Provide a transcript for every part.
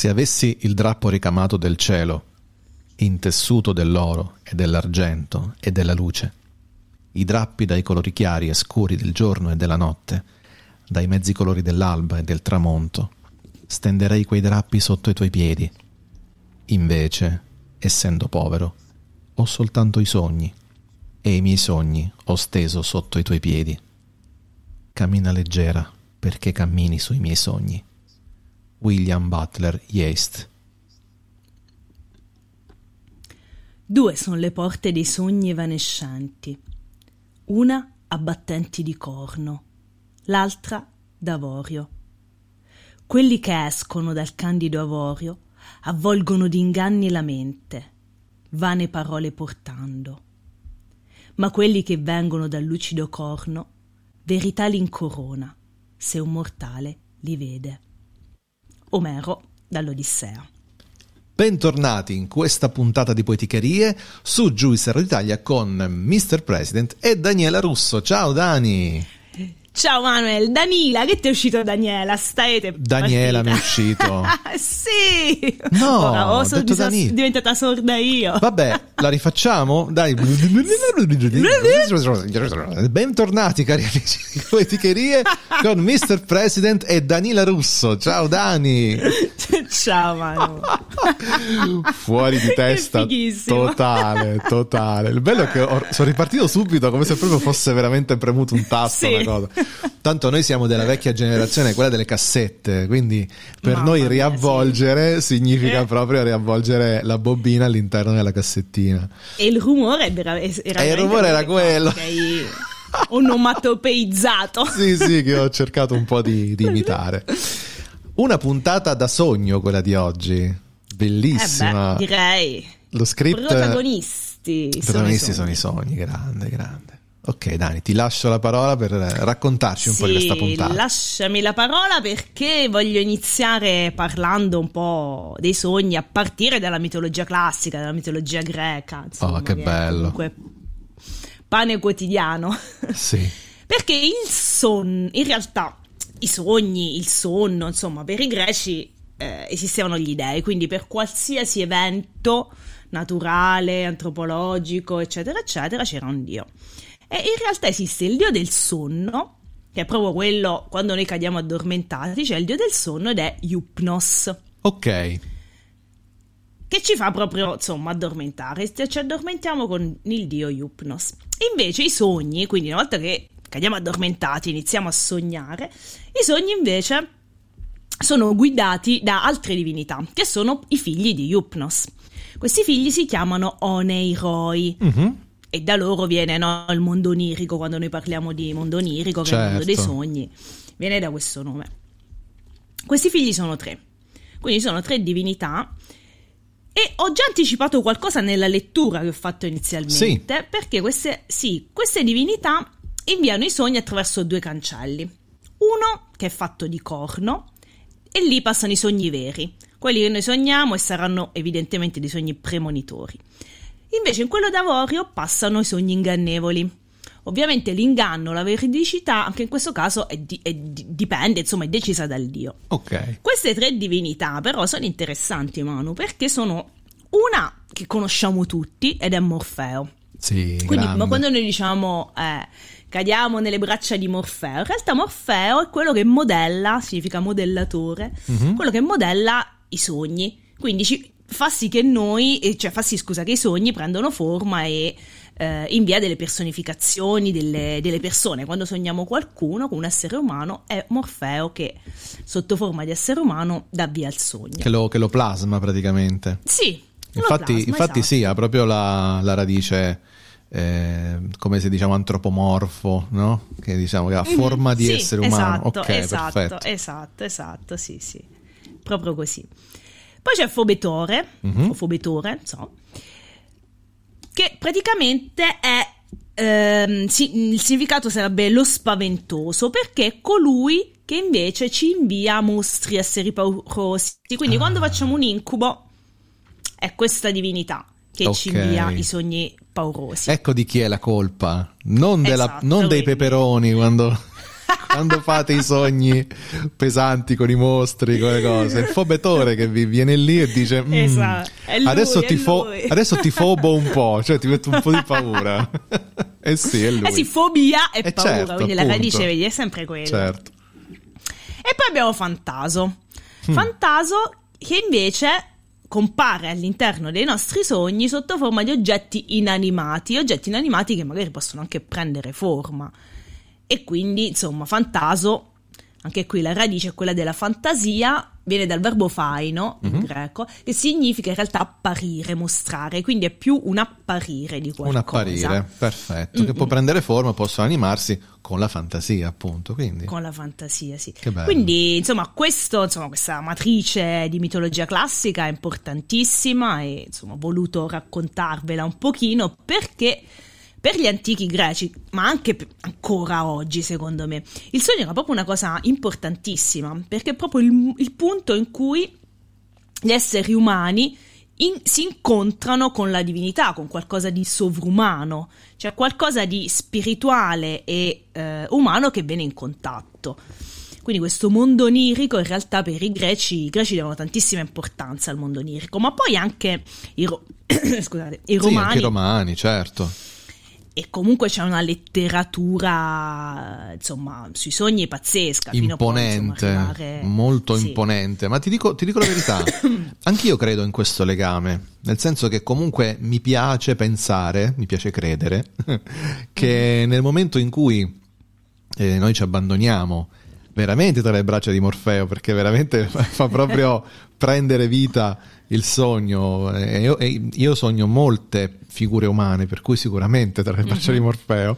Se avessi il drappo ricamato del cielo, intessuto dell'oro e dell'argento e della luce, i drappi dai colori chiari e scuri del giorno e della notte, dai mezzi colori dell'alba e del tramonto, stenderei quei drappi sotto i tuoi piedi. Invece, essendo povero, ho soltanto i sogni, e i miei sogni ho steso sotto i tuoi piedi. Cammina leggera, perché cammini sui miei sogni. William Butler Yeast Due sono le porte dei sogni evanescenti, una a battenti di corno, l'altra d'avorio. Quelli che escono dal candido avorio avvolgono d'inganni la mente, vane parole portando. Ma quelli che vengono dal lucido corno, verità l'incorona, se un mortale li vede. Omero dall'Odissea. Bentornati in questa puntata di Poeticherie su Juicer d'Italia con Mr. President e Daniela Russo. Ciao Dani! Ciao Manuel, Danila, che ti è uscito Daniela? State Daniela mi è uscito. sì! No, Ora, ho so- sono diventata sorda io. Vabbè, la rifacciamo? Dai. Bentornati cari amici di Poeticherie con Mr. President e Danila Russo. Ciao Dani! Ciao Manu. Fuori di testa totale, totale. Il bello è che sono ripartito subito come se proprio fosse veramente premuto un tasto Sì. una cosa. Tanto noi siamo della vecchia generazione, quella delle cassette, quindi per Mamma noi mia, riavvolgere significa Eh. proprio riavvolgere la bobina all'interno della cassettina. E il rumore è vera- era E il rumore era quello. che onomatopeizzato. Sì, sì, che ho cercato un po' di, di imitare. Una puntata da sogno quella di oggi. Eh Bellissima. beh, direi. Lo script Protagonisti. I protagonisti sono i sogni, grande, grande. Ok, Dani, ti lascio la parola per eh, raccontarci un po' di questa puntata. lasciami la parola perché voglio iniziare parlando un po' dei sogni a partire dalla mitologia classica, dalla mitologia greca. Insomma, Oh, che bello. Comunque, pane quotidiano. Sì, Perché il sonno, in realtà, i sogni, il sonno, insomma, per i greci eh, esistevano gli dei, quindi per qualsiasi evento naturale, antropologico, eccetera, eccetera, c'era un dio. E in realtà esiste il dio del sonno, che è proprio quello quando noi cadiamo addormentati, c'è il dio del sonno ed è Hypnos ok. che ci fa proprio, insomma, addormentare. Ci addormentiamo con il dio Hypnos. Invece i sogni, quindi una volta che cadiamo addormentati, iniziamo a sognare, i sogni invece sono guidati da altre divinità, che sono i figli di Hypnos. Questi figli si chiamano Oneiroi. Mhm. E da loro viene no, il mondo onirico, quando noi parliamo di mondo onirico, che è il mondo dei Certo. sogni, viene da questo nome. Questi figli sono tre, quindi sono tre divinità. E ho già anticipato qualcosa nella lettura che ho fatto inizialmente, Sì. perché queste, sì, queste divinità inviano i sogni attraverso due cancelli. Uno che è fatto di corno, e lì passano i sogni veri, quelli che noi sogniamo e saranno evidentemente dei sogni premonitori. Invece in quello d'avorio passano i sogni ingannevoli. Ovviamente l'inganno, la veridicità, anche in questo caso è di- è di- dipende, insomma, è decisa dal dio. Ok. Queste tre divinità però sono interessanti, Manu, perché sono una che conosciamo tutti ed è Morfeo. Sì, Quindi quando noi diciamo eh, cadiamo nelle braccia di Morfeo, in realtà Morfeo è quello che modella, significa modellatore, Mhm. quello che modella i sogni. Quindi ci fa sì che noi, cioè fa sì scusa che i sogni prendono forma e eh, invia delle personificazioni delle, delle persone. Quando sogniamo qualcuno, con un essere umano, è Morfeo che sotto forma di essere umano dà via il sogno. Che lo, che lo plasma praticamente. Sì. Infatti, plasma, infatti esatto. sì, ha proprio la, la radice, eh, come se diciamo antropomorfo, no? Che diciamo che ha Mhm, forma di sì, essere umano. Esatto, ok, esatto, perfetto. esatto, esatto, sì, sì. Proprio così. Poi c'è Fobetore, Mhm. o Fobetore, non so, che praticamente è... ehm, sì, il significato sarebbe lo spaventoso perché è colui che invece ci invia mostri, esseri paurosi. Quindi quando Ah. facciamo un incubo è questa divinità che ci Ok. invia i sogni paurosi. Ecco di chi è la colpa, non, della- Esatto, non dei peperoni quando... quando fate i sogni pesanti con i mostri, con le cose. Il fobetore che vi viene lì e dice: mm, esatto. lui, adesso, ti fo- adesso, ti fobo un po', cioè ti metto un po' di paura. eh sì, è lui. Eh sì, fobia e eh paura, certo, quindi appunto. la radice vedi è sempre quella. Certo. E poi abbiamo Fantaso. Mm. Fantaso che invece compare all'interno dei nostri sogni sotto forma di oggetti inanimati, oggetti inanimati che magari possono anche prendere forma. E quindi, insomma, Fantaso anche qui la radice è quella della fantasia, viene dal verbo faino in mm-hmm. greco, che significa in realtà apparire, mostrare, quindi è più un apparire di qualcosa. Un apparire, perfetto, Mm-mm. che può prendere forma, possono animarsi con la fantasia, appunto. Quindi. Con la fantasia, sì. Quindi, insomma, questo, insomma, questa matrice di mitologia classica è importantissima e, insomma, ho voluto raccontarvela un pochino perché per gli antichi greci, ma anche ancora oggi, secondo me, il sogno era proprio una cosa importantissima, perché è proprio il, il punto in cui gli esseri umani in, si incontrano con la divinità, con qualcosa di sovrumano, cioè qualcosa di spirituale e eh, umano che viene in contatto. Quindi questo mondo onirico in realtà per i greci, i greci davano tantissima importanza al mondo onirico, ma poi anche i, ro- scusate, i romani. Sì, anche i romani, certo e comunque c'è una letteratura insomma sui sogni pazzesca imponente poi, insomma, arrivare... molto sì. imponente ma ti dico, ti dico la verità anch'io credo in questo legame nel senso che comunque mi piace pensare mi piace credere che nel momento in cui eh, noi ci abbandoniamo veramente tra le braccia di Morfeo perché veramente fa proprio prendere vita il sogno. E io, e io, sogno molte figure umane, per cui sicuramente tra le braccia di mhm. Morfeo.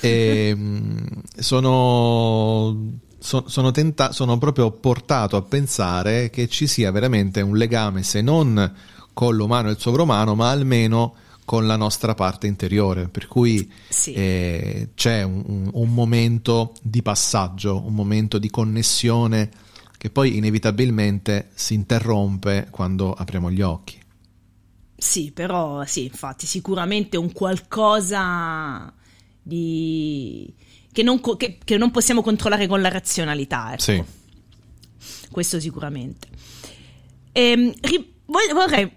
E, mm, sono, so, sono, tenta- sono proprio portato a pensare che ci sia veramente un legame, se non con l'umano e il sovrumano, ma almeno con la nostra parte interiore, per cui sì. eh, c'è un, un, momento di passaggio, un momento di connessione che poi inevitabilmente si interrompe quando apriamo gli occhi. Sì, però sì, infatti, sicuramente un qualcosa di... che, non, che, che non possiamo controllare con la razionalità. Ecco. Sì. Questo sicuramente. Ehm, ri- vorrei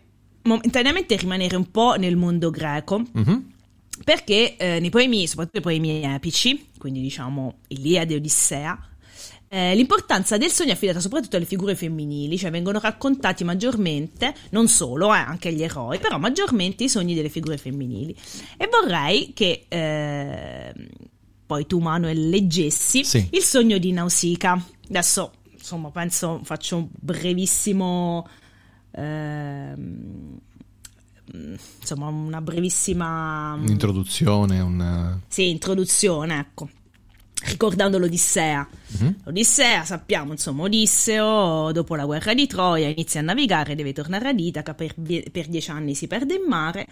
momentaneamente rimanere un po' nel mondo greco. Mm-hmm. Perché eh, nei poemi, soprattutto nei poemi epici, quindi diciamo Iliade e Odissea, eh, l'importanza del sogno è affidata soprattutto alle figure femminili, cioè vengono raccontati maggiormente, non solo, eh, anche gli eroi, però maggiormente i sogni delle figure femminili. E vorrei che eh, poi tu, Manuel, leggessi sì. il sogno di Nausicaa. Adesso, insomma, penso faccio un brevissimo. Ehm, insomma, una brevissima introduzione. Una... Sì, introduzione, ecco ricordando l'Odissea. Mm-hmm. L'Odissea, sappiamo, insomma, Odisseo, dopo la guerra di Troia, inizia a navigare, deve tornare ad Itaca, per, per dieci anni si perde in mare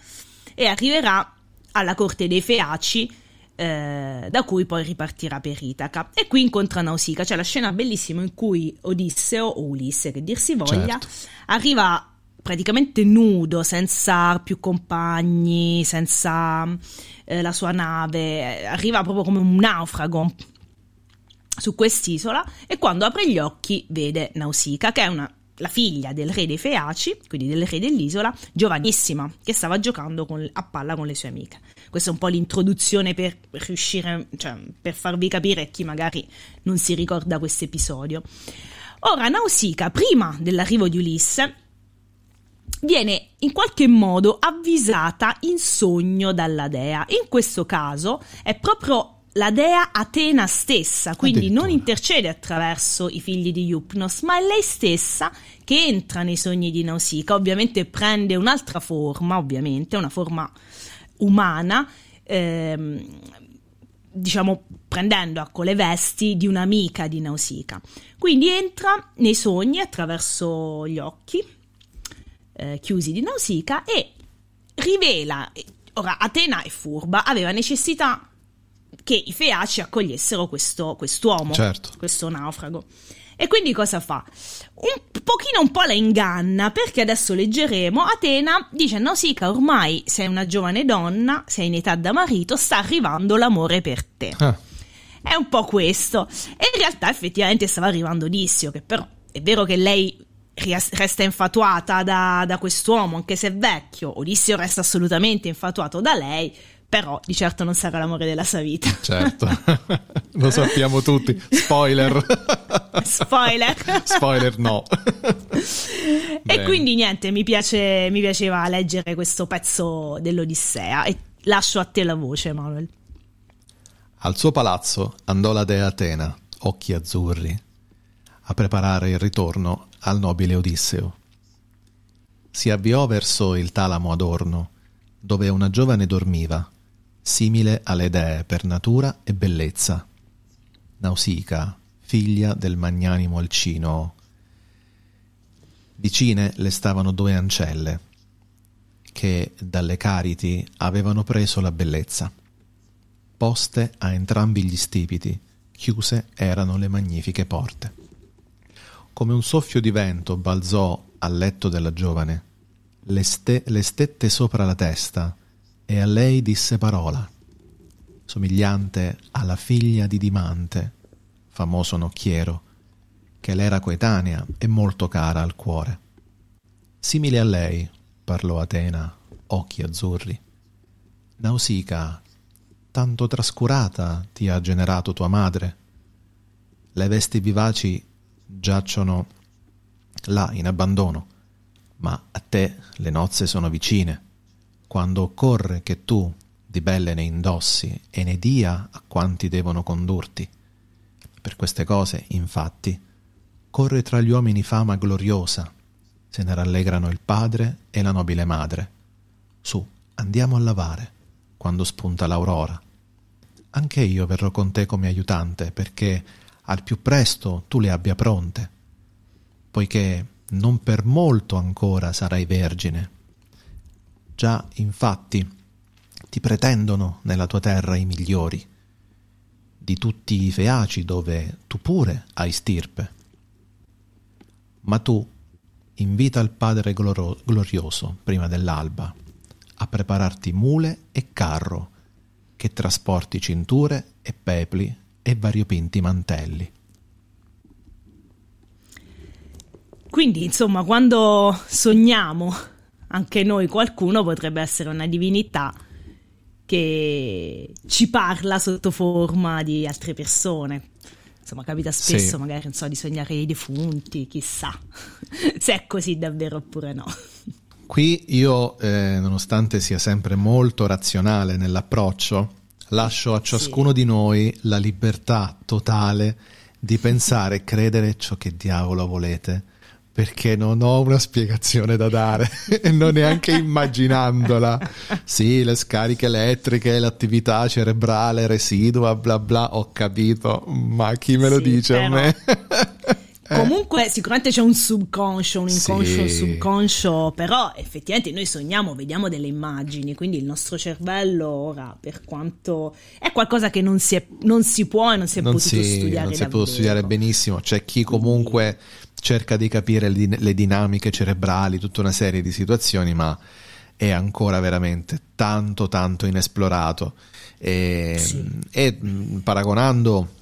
e arriverà alla corte dei Feaci, eh, da cui poi ripartirà per Itaca. E qui incontra Nausicaa, c'è la scena bellissima in cui Odisseo, o Ulisse che dir si voglia, certo. arriva praticamente nudo, senza più compagni, senza eh, la sua nave, arriva proprio come un naufrago su quest'isola e quando apre gli occhi vede Nausicaa, che è una, la figlia del re dei Feaci, quindi del re dell'isola, giovanissima, che stava giocando con, a palla con le sue amiche. Questa è un po' l'introduzione per riuscire, cioè, per farvi capire chi magari non si ricorda questo episodio. Ora, Nausicaa, prima dell'arrivo di Ulisse, viene in qualche modo avvisata in sogno dalla dea. In questo caso è proprio la dea Atena stessa, quindi non intercede attraverso i figli di Hypnos, ma è lei stessa che entra nei sogni di Nausicaa, ovviamente prende un'altra forma, ovviamente, una forma umana, ehm, diciamo prendendo ecco le vesti di un'amica di Nausicaa. Quindi entra nei sogni attraverso gli occhi, eh, chiusi di Nausicaa e rivela, ora Atena è furba, aveva necessità che i Feaci accogliessero questo quest'uomo, certo. questo naufrago. E quindi cosa fa? Un pochino un po' la inganna, perché adesso leggeremo, Atena dice Nausicaa ormai sei una giovane donna, sei in età da marito, sta arrivando l'amore per te. Ah. è un po' questo. E in realtà effettivamente stava arrivando Odissio, che però è vero che lei resta infatuata da, da quest'uomo, anche se è vecchio. Odissio resta assolutamente infatuato da lei, però di certo non sarà l'amore della sua vita. Certo, lo sappiamo tutti. Spoiler. Spoiler. Spoiler no. e Bene. quindi niente, mi, piace, mi piaceva leggere questo pezzo dell'Odissea e lascio a te la voce, Manuel. Al suo palazzo andò la dea Atena, occhi azzurri, a preparare il ritorno al nobile Odisseo. Si avviò verso il talamo adorno, dove una giovane dormiva, simile alle dee per natura e bellezza. Nausica, figlia del magnanimo Alcino. Vicine le stavano due ancelle, che dalle cariti avevano preso la bellezza. Poste a entrambi gli stipiti, chiuse erano le magnifiche porte. Come un soffio di vento balzò al letto della giovane, le, ste- le stette sopra la testa e a lei disse parola, somigliante alla figlia di Dimante, famoso nocchiero, che le era coetanea e molto cara al cuore. Simile a lei, parlò Atena, occhi azzurri. Nausica, tanto trascurata ti ha generato tua madre. Le vesti vivaci giacciono là in abbandono, ma a te le nozze sono vicine quando occorre che tu di belle ne indossi e ne dia a quanti devono condurti. Per queste cose, infatti, corre tra gli uomini fama gloriosa, se ne rallegrano il padre e la nobile madre. Su, andiamo a lavare, quando spunta l'aurora. Anche io verrò con te come aiutante, perché al più presto tu le abbia pronte, poiché non per molto ancora sarai vergine Già, infatti, ti pretendono nella tua terra i migliori, di tutti i feaci dove tu pure hai stirpe. Ma tu invita il Padre gloro- glorioso prima dell'alba a prepararti mule e carro, che trasporti cinture e pepli e variopinti mantelli. Quindi, insomma, quando sogniamo anche noi qualcuno potrebbe essere una divinità che ci parla sotto forma di altre persone. Insomma, capita spesso sì. magari so, di sognare i defunti, chissà se è così davvero oppure no. Qui io, eh, nonostante sia sempre molto razionale nell'approccio, lascio a ciascuno sì. di noi la libertà totale di pensare e credere ciò che diavolo volete perché non ho una spiegazione da dare e non neanche immaginandola. Sì, le scariche elettriche, l'attività cerebrale residua, bla bla, ho capito, ma chi me lo sì, dice però... a me? Comunque sicuramente c'è un subconscio, un inconscio, sì. un subconscio, però effettivamente noi sogniamo, vediamo delle immagini, quindi il nostro cervello ora, per quanto è qualcosa che non si, è, non si può e non si è non potuto si, studiare Non si è potuto studiare benissimo, c'è chi comunque cerca di capire le, le dinamiche cerebrali, tutta una serie di situazioni, ma è ancora veramente tanto tanto inesplorato e, sì. e paragonando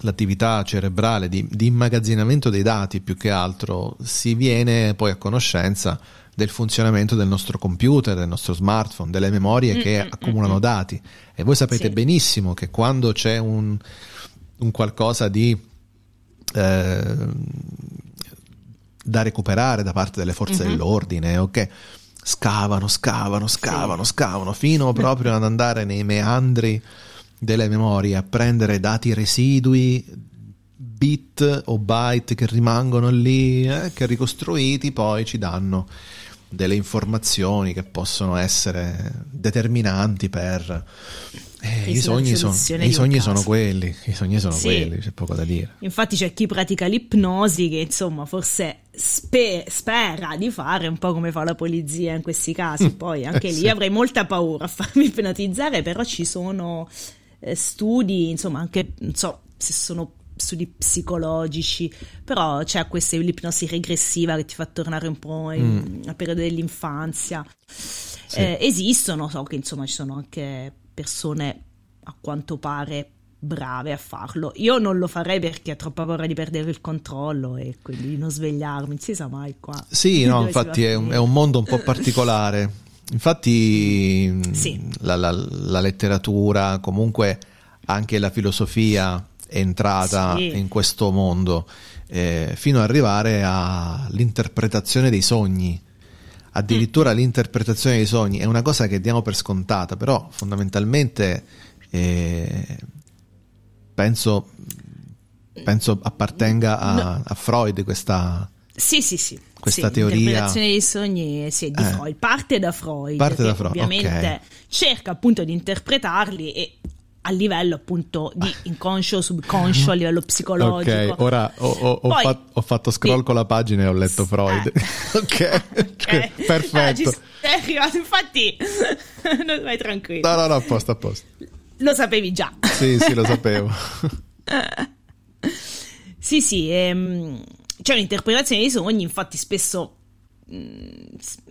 l'attività cerebrale di, di, immagazzinamento dei dati più che altro si viene poi a conoscenza del funzionamento del nostro computer, del nostro smartphone, delle memorie che mm-hmm. accumulano dati e voi sapete sì. benissimo che quando c'è un, un qualcosa di eh, da recuperare da parte delle forze mm-hmm. dell'ordine, ok? Scavano, scavano, scavano, sì. scavano, fino proprio ad andare nei meandri delle memorie, a prendere dati residui, bit o byte che rimangono lì, eh, che ricostruiti poi ci danno delle informazioni che possono essere determinanti per eh, i sogni, son, i sogni sono quelli, i sogni sono sì. quelli, c'è poco da dire. Infatti c'è chi pratica l'ipnosi che insomma forse spe- spera di fare un po' come fa la polizia in questi casi, poi anche eh, lì sì. avrei molta paura a farmi ipnotizzare, però ci sono eh, studi, insomma anche, non so se sono studi psicologici, però c'è questa l'ipnosi regressiva che ti fa tornare un po' in, mm. al periodo dell'infanzia. Sì. Eh, esistono, so che insomma ci sono anche persone a quanto pare brave a farlo. Io non lo farei perché ho troppa paura di perdere il controllo e quindi di non svegliarmi, non si sa mai qua. Sì, no, infatti è un, è un, mondo un po' particolare. Infatti sì. la, la, la, letteratura, comunque anche la filosofia è entrata sì. in questo mondo eh, fino ad arrivare all'interpretazione dei sogni. Addirittura mm. l'interpretazione dei sogni è una cosa che diamo per scontata, però fondamentalmente eh, penso, penso, appartenga a, a Freud questa, sì, sì, sì. Questa sì, teoria. L'interpretazione dei sogni sì, di eh. Freud parte da Freud. Parte da Freud. Ovviamente okay. cerca appunto di interpretarli e a livello appunto di inconscio, subconscio, a livello psicologico. Ok, ora ho, ho, Poi, ho, fatto, ho fatto, scroll sì. con la pagina e ho letto Freud. Eh. ok, okay. perfetto. Ah, arrivato, infatti, non vai tranquillo. No, no, no, a posto, a posto. Lo sapevi già. sì, sì, lo sapevo. sì, sì, ehm, c'è un'interpretazione dei sogni, infatti spesso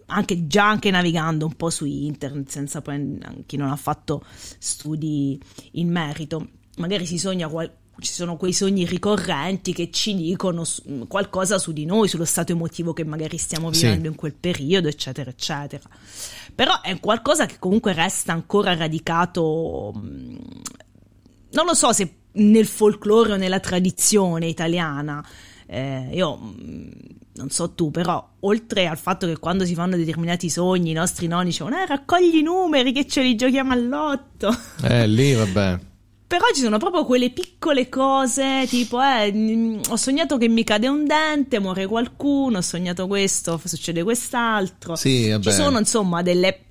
anche già anche navigando un po' su internet senza poi chi non ha fatto studi in merito magari si sogna qual- ci sono quei sogni ricorrenti che ci dicono qualcosa su di noi, sullo stato emotivo che magari stiamo vivendo sì. in quel periodo, eccetera, eccetera. Però è qualcosa che comunque resta ancora radicato, non lo so se nel folklore o nella tradizione italiana. Eh, io non so tu, però oltre al fatto che quando si fanno determinati sogni i nostri nonni dicono eh, raccogli i numeri che ce li giochiamo all'otto. Eh, lì vabbè. Però ci sono proprio quelle piccole cose, tipo, eh, ho sognato che mi cade un dente, muore qualcuno, ho sognato questo, succede quest'altro. Sì, vabbè. Ci sono, insomma, delle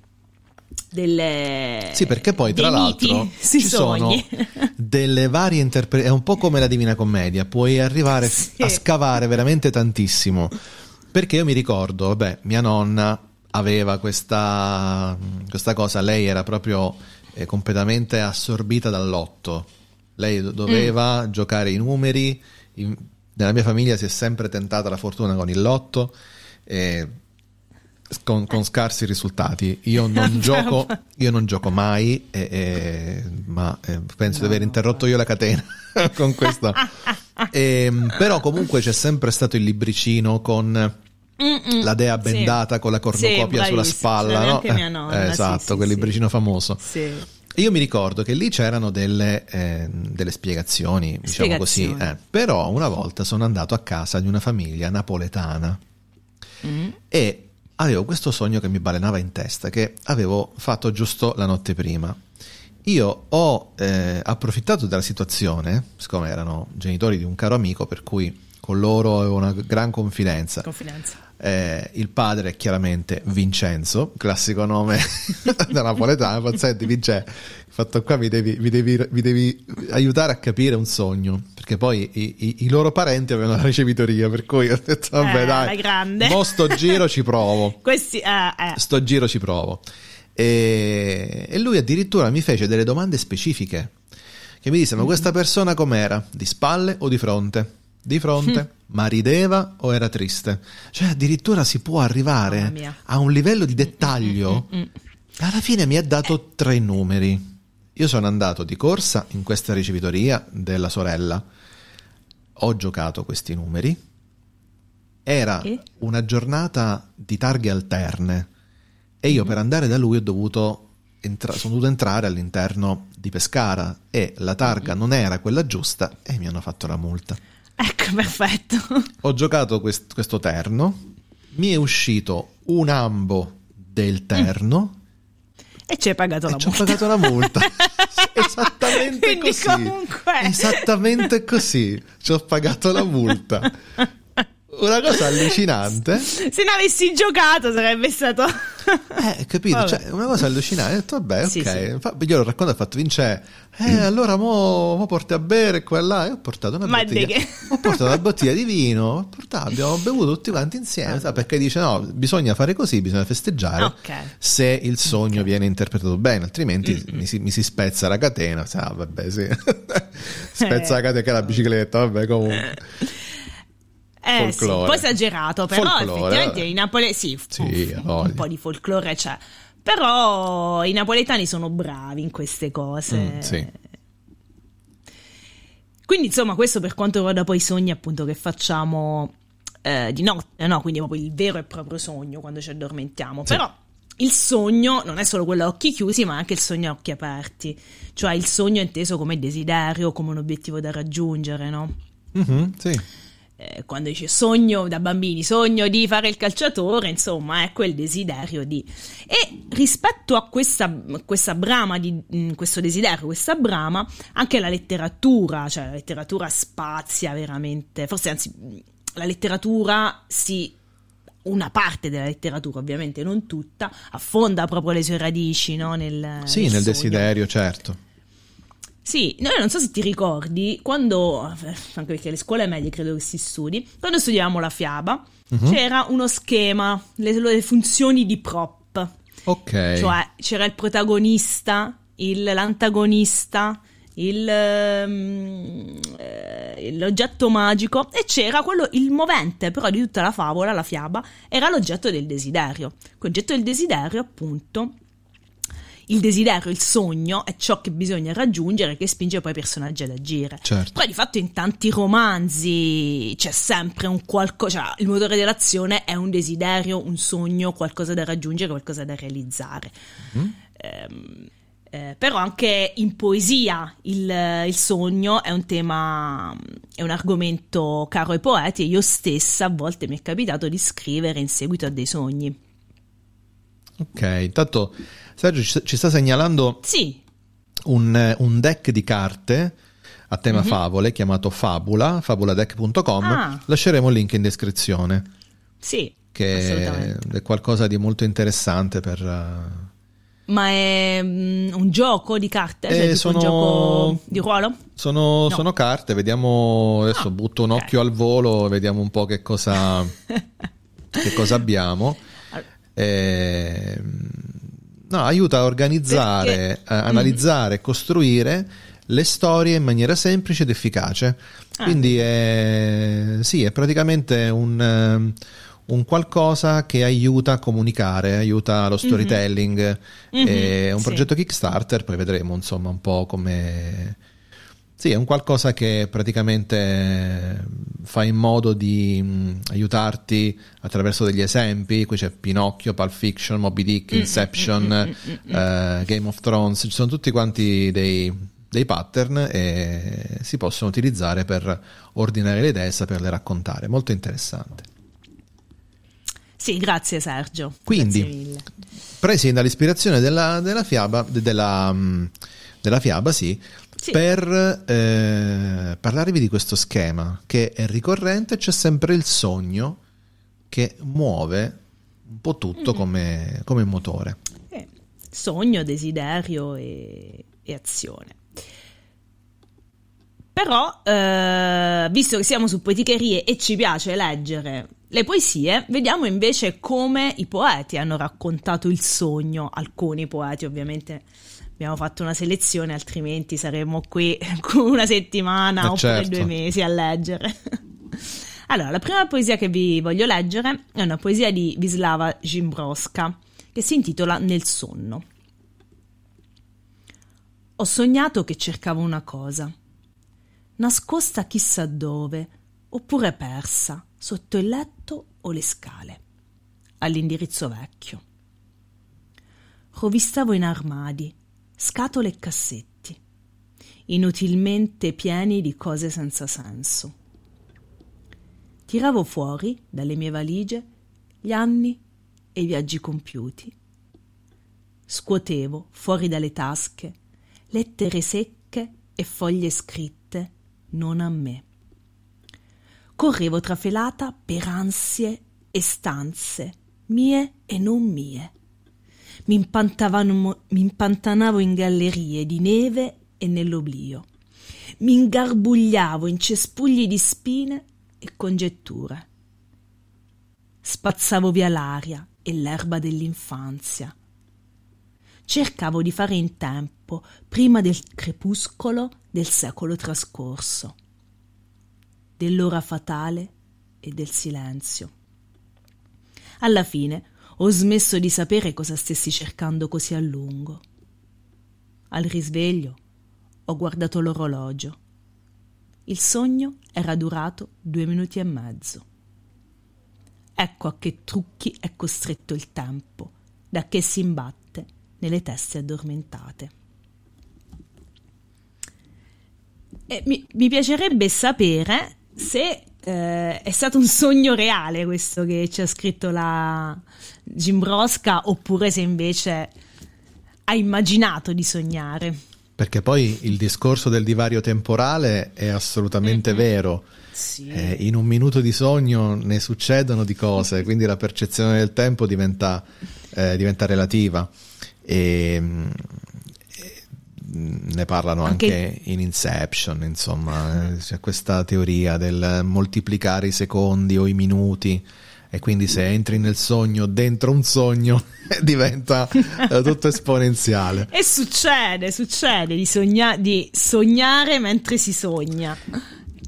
delle sì perché poi tra l'altro ci sogni. sono delle varie interpretazioni è un po' come la Divina Commedia puoi arrivare sì. a scavare veramente tantissimo perché io mi ricordo vabbè mia nonna aveva questa, questa cosa lei era proprio eh, completamente assorbita dall'otto lei doveva mm. giocare i numeri in, nella mia famiglia si è sempre tentata la fortuna con il lotto eh, con, con, scarsi risultati. Io non, gioco, io non gioco mai, eh, eh, ma eh, penso no, di aver interrotto io la catena con questo. Ehm, però comunque c'è sempre stato il libricino con Mm-mm. la dea bendata sì. con la cornucopia sì, sulla spalla. No? Mia nonna, eh, esatto, sì, quel libricino famoso. Io mi ricordo che lì c'erano delle, eh, delle spiegazioni, diciamo spiegazioni. così. Eh. Però una volta sono andato a casa di una famiglia napoletana mm. e avevo questo sogno che mi balenava in testa, che avevo fatto giusto la notte prima. Io ho eh, approfittato della situazione, siccome erano genitori di un caro amico, per cui con loro avevo una gran confidenza. Confidenza. Eh, il padre è chiaramente Vincenzo, classico nome da napoletano. Senti, Vincenzo, fatto qua mi devi, mi, devi, mi devi, aiutare a capire un sogno perché poi i, i, i, loro parenti avevano la ricevitoria per cui ho detto vabbè eh, dai grande. mo sto giro ci provo Questi, eh, eh. sto giro ci provo e, e, lui addirittura mi fece delle domande specifiche che mi disse ma questa persona com'era di spalle o di fronte di fronte ma rideva o era triste? Cioè addirittura si può arrivare a un livello di dettaglio mm, mm, mm, alla fine mi ha dato tre numeri. Io sono andato di corsa in questa ricevitoria della sorella, ho giocato questi numeri, era e? una giornata di targhe alterne. E io per andare da lui ho dovuto entra- sono dovuto entrare all'interno di Pescara e la targa non era quella giusta e mi hanno fatto la multa. Ecco, perfetto. Ho giocato quest- questo terno, mi è uscito un ambo del terno. Mm e ci hai pagato la multa. Ci ho pagato la multa. Esattamente Quindi così. Comunque... Esattamente così. Ci ho pagato la multa. Una cosa allucinante. Se non avessi giocato sarebbe stato... eh, capito? Cioè, una cosa allucinante. Ho detto, vabbè, ok. Sì, sì. Io l'ho raccontato, ho fatto vincere. Eh, allora mo, mo porti a bere qua e là. E ho portato una Ma bottiglia. Che... Ho portato una bottiglia di vino. Portato, abbiamo bevuto tutti quanti insieme. Sa, perché dice, no, bisogna fare così, bisogna festeggiare. Okay. Se il sogno okay. viene interpretato bene, altrimenti mm-hmm. mi, si, mi, si, spezza la catena. Sa, vabbè, sì. spezza la catena che è la bicicletta, vabbè, comunque. Eh sì, un po' esagerato, però folklore. effettivamente i napoletani sì, sì un, un po' di folklore c'è. Però i napoletani sono bravi in queste cose. Mm, sì. quindi insomma questo per quanto riguarda poi i sogni appunto che facciamo eh, di notte, no? Quindi proprio il vero e proprio sogno quando ci addormentiamo. Sì. Però il sogno non è solo quello a occhi chiusi, ma anche il sogno a occhi aperti, cioè il sogno inteso come desiderio, come un obiettivo da raggiungere, no? Mm-hmm, sì. Eh, quando dice sogno da bambini, sogno di fare il calciatore, insomma, è quel desiderio di. E rispetto a questa, questa brama, di, mm, questo desiderio, questa brama, anche la letteratura, cioè la letteratura spazia veramente, forse anzi, la letteratura si una parte della letteratura, ovviamente non tutta, affonda proprio le sue radici no? nel, sì, nel, nel desiderio, certo. Sì, no, non so se ti ricordi, quando, anche perché alle scuole medie credo che si studi, quando studiavamo la fiaba, uh-huh. c'era uno schema, le, le, funzioni di prop. Ok. Cioè c'era il protagonista, il, l'antagonista, il, um, eh, l'oggetto magico e c'era quello, il movente però di tutta la favola, la fiaba, era l'oggetto del desiderio. L'oggetto del desiderio appunto il desiderio, il sogno è ciò che bisogna raggiungere che spinge poi i personaggi ad agire. Certo. Poi di fatto in tanti romanzi c'è sempre un qualcosa, cioè il motore dell'azione è un desiderio, un sogno, qualcosa da raggiungere, qualcosa da realizzare. Mm. Ehm, eh, però anche in poesia il, il, sogno è un tema, è un argomento caro ai poeti e io stessa a volte mi è capitato di scrivere in seguito a dei sogni. Ok, intanto Sergio ci, ci sta segnalando sì. un, un, deck di carte a tema mm-hmm. favole chiamato Fabula, fabuladeck.com. Ah. Lasceremo il link in descrizione. Sì, che è qualcosa di molto interessante per... Uh, ma è um, un gioco di carte? Cioè eh, sono... un gioco di ruolo? Sono, no. sono carte, vediamo, adesso oh, butto un okay. occhio al volo, vediamo un po' che cosa, che cosa abbiamo. Eh, no, aiuta a organizzare, a analizzare, mm. costruire le storie in maniera semplice ed efficace. Ah. Quindi è, sì, è praticamente un un qualcosa che aiuta a comunicare, aiuta lo mhm. storytelling. Mm-hmm. È un sì. progetto Kickstarter, poi vedremo insomma un po' come... Sì, è un qualcosa che praticamente fa in modo di mh, aiutarti attraverso degli esempi. Qui c'è Pinocchio, Pulp Fiction, Moby Dick, Inception, mm-hmm. Game of Thrones. Ci sono tutti quanti dei, dei pattern e si possono utilizzare per ordinare le idee e saperle raccontare. Molto interessante. Sì, grazie Sergio. Quindi, presi dall'ispirazione della, della fiaba, della, mm, della fiaba, sì, sì. per eh, parlarvi di questo schema che è ricorrente, c'è sempre il sogno che muove un po' tutto mm. come, come, motore. Eh, sogno, desiderio e, e azione. Però, eh, visto che siamo su poeticherie e ci piace leggere le poesie, vediamo invece come i poeti hanno raccontato il sogno, alcuni poeti ovviamente abbiamo fatto una selezione, altrimenti saremmo qui una settimana eh oppure certo. due mesi a leggere. allora, la prima poesia che vi voglio leggere è una poesia di Vislava Zimbrowska che si intitola Nel sonno. Ho sognato che cercavo una cosa, nascosta chissà dove, oppure persa sotto il letto o le scale, all'indirizzo vecchio. Rovistavo in armadi, scatole e cassetti, inutilmente pieni di cose senza senso. Tiravo fuori dalle mie valigie gli anni e i viaggi compiuti. Scuotevo fuori dalle tasche lettere secche e foglie scritte non a me. Correvo trafelata per ansie e stanze, mie e non mie. Mi, mi impantanavo in gallerie di neve e nell'oblio. Mi ingarbugliavo in cespugli di spine e congetture. Spazzavo via l'aria e l'erba dell'infanzia. Cercavo di fare in tempo prima del crepuscolo del secolo trascorso dell'ora fatale e del silenzio. Alla fine ho smesso di sapere cosa stessi cercando così a lungo. Al risveglio ho guardato l'orologio. Il sogno era durato due minuti e mezzo. Ecco a che trucchi è costretto il tempo, da che si imbatte nelle teste addormentate. Mi, mi piacerebbe sapere se eh, è stato un sogno reale questo che ci ha scritto la Gimbrosca oppure se invece ha immaginato di sognare. Perché poi il discorso del divario temporale è assolutamente mm-hmm. vero. Sì. Eh, in un minuto di sogno ne succedono di cose, quindi la percezione del tempo diventa, eh, diventa relativa. E, mm, ne parlano anche, anche, in Inception, insomma, eh, c'è questa teoria del moltiplicare i secondi o i minuti e quindi se entri nel sogno dentro un sogno diventa eh, tutto esponenziale. E succede, succede di, sogna- di sognare mentre si sogna.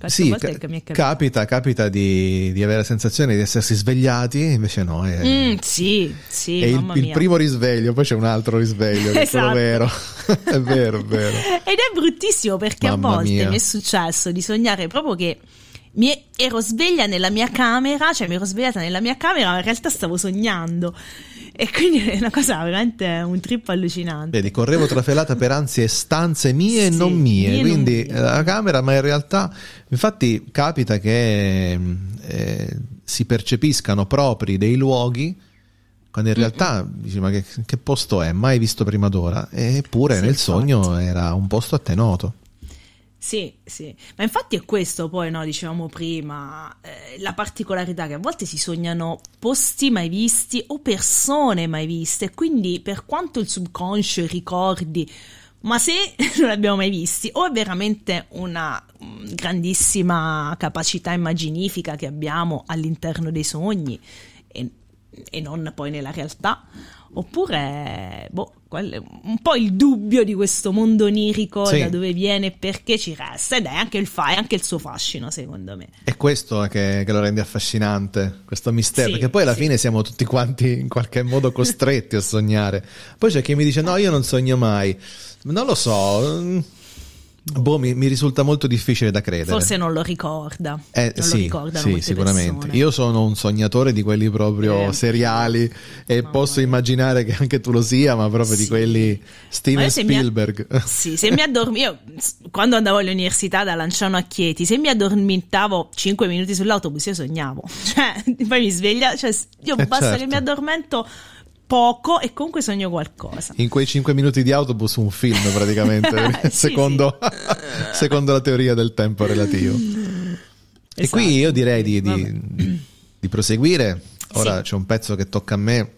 Sì, ca- capita, capita di, di, avere la sensazione di essersi svegliati, invece no. È, mm, sì, sì. È il, il, primo risveglio, poi c'è un altro risveglio, che esatto. è vero. è vero, è vero. Ed è bruttissimo perché mamma a volte mia. mi è successo di sognare proprio che mi ero sveglia nella mia camera, cioè mi ero svegliata nella mia camera, ma in realtà stavo sognando. E quindi è una cosa veramente un trip allucinante. Vedi, correvo trafelata per ansie stanze mie sì, e non mie, mie quindi non mie. la camera, ma in realtà, infatti capita che eh, si percepiscano propri dei luoghi quando in realtà dici ma che, che, posto è? Mai visto prima d'ora? Eppure sì, nel infatti. sogno era un posto a te noto. Sì, sì, ma infatti è questo poi, no, dicevamo prima, eh, la particolarità che a volte si sognano posti mai visti o persone mai viste, quindi per quanto il subconscio ricordi, ma se non l'abbiamo mai visti, o è veramente una mm, grandissima capacità immaginifica che abbiamo all'interno dei sogni e, e non poi nella realtà, oppure boh, un po' il dubbio di questo mondo onirico sì. da dove viene e perché ci resta ed è anche il, fa- è anche il suo fascino secondo me è questo che, che lo rende affascinante questo mistero sì, perché poi alla sì. fine siamo tutti quanti in qualche modo costretti a sognare poi c'è chi mi dice no io non sogno mai non lo so Boh, mi, mi, risulta molto difficile da credere. Forse non lo ricorda. Eh, non sì, lo sì sicuramente. Persone. Io sono un sognatore di quelli proprio eh, seriali e no, posso no. immaginare che anche tu lo sia, ma proprio sì. di quelli Steven Spielberg. Mi, sì, se mi addormentavo, quando andavo all'università da Lanciano a Chieti, se mi addormentavo 5 minuti sull'autobus io sognavo. Cioè, poi mi sveglia, cioè io eh, basta certo. che mi addormento poco e comunque sogno qualcosa. In quei 5 minuti di autobus un film praticamente, sì, secondo, sì. secondo, la teoria del tempo relativo. Esatto. E qui io direi di, di, di proseguire. Ora sì. c'è un pezzo che tocca a me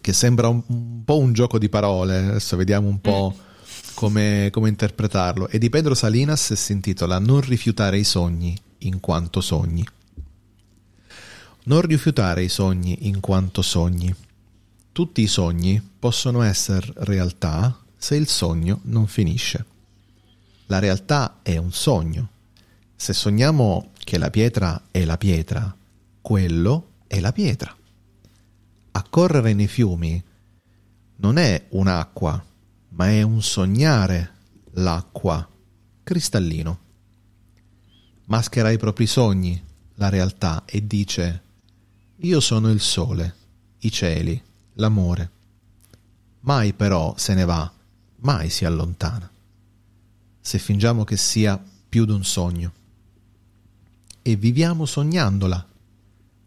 che sembra un, un po' un gioco di parole, adesso vediamo un po'. Mm. Come, come interpretarlo. E di Pedro Salinas si intitola Non rifiutare i sogni in quanto sogni. Non rifiutare i sogni in quanto sogni. Tutti i sogni possono essere realtà se il sogno non finisce. La realtà è un sogno. Se sogniamo che la pietra è la pietra, quello è la pietra. A correre nei fiumi non è un'acqua, ma è un sognare l'acqua cristallino. Maschera i propri sogni, la realtà, e dice Io sono il sole, i cieli, l'amore. Mai però se ne va, mai si allontana. Se fingiamo che sia più d'un sogno. E viviamo sognandola.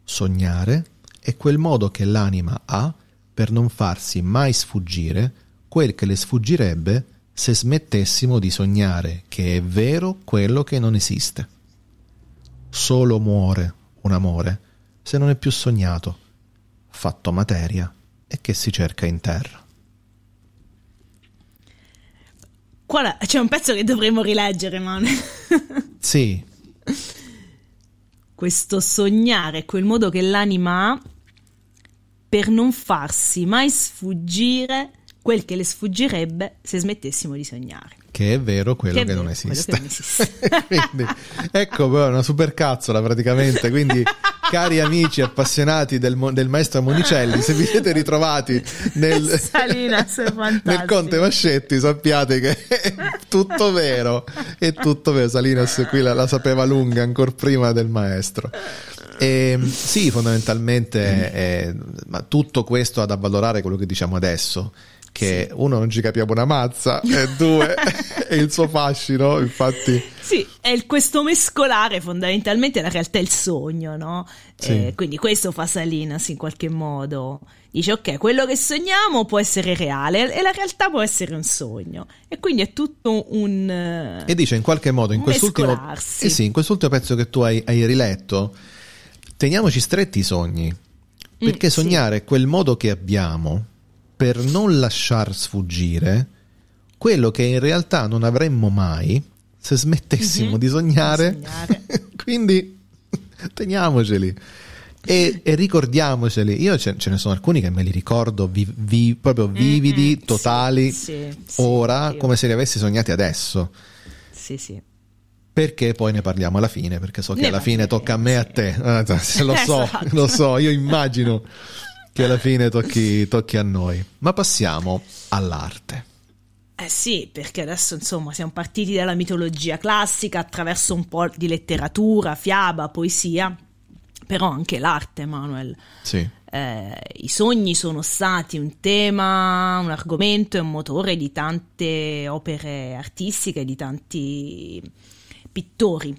Sognare è quel modo che l'anima ha per non farsi mai sfuggire quel che le sfuggirebbe se smettessimo di sognare che è vero quello che non esiste. Solo muore un amore se non è più sognato, fatto materia e che si cerca in terra. Qua c'è un pezzo che dovremmo rileggere, man. sì. Questo sognare quel modo che l'anima ha per non farsi mai sfuggire quel che le sfuggirebbe se smettessimo di sognare. Che è vero quello, che, che, non, esiste. Che non esiste. quindi, ecco, una super cazzola praticamente. Quindi cari amici appassionati del, del, maestro Monicelli, se vi siete ritrovati nel, nel Conte Vascetti, sappiate che è tutto vero, è tutto vero. Salinas qui la, la sapeva lunga ancora prima del maestro. E, ehm, sì, fondamentalmente, è, ma tutto questo ha da valorare quello che diciamo adesso che sì. uno non ci capiamo una mazza e due è il suo fascino infatti sì è il, questo mescolare fondamentalmente la realtà è il sogno no? Sì. Eh, quindi questo fa Salinas in qualche modo dice ok quello che sogniamo può essere reale e la realtà può essere un sogno e quindi è tutto un e dice in qualche modo in quest'ultimo, eh sì, in quest'ultimo pezzo che tu hai, hai riletto teniamoci stretti i sogni perché mm, sognare è quel modo che abbiamo per non lasciar sfuggire quello che in realtà non avremmo mai se smettessimo mm-hmm. di sognare. Quindi teniamoceli. E, e, ricordiamoceli, io ce, ce, ne sono alcuni che me li ricordo vi, vi, proprio vividi, mm-hmm, totali, sì, sì, ora, sì, come se li avessi sognati adesso. Sì, sì. Perché poi ne parliamo alla fine, perché so che ne alla fine tocca a me e a te. lo so, esatto. lo so, io immagino che alla fine tocchi, tocchi a noi. Ma passiamo all'arte. Eh sì, perché adesso insomma siamo partiti dalla mitologia classica attraverso un po' di letteratura, fiaba, poesia, però anche l'arte, Manuel. Sì. Eh, I sogni sono stati un tema, un argomento e un motore di tante opere artistiche, di tanti pittori.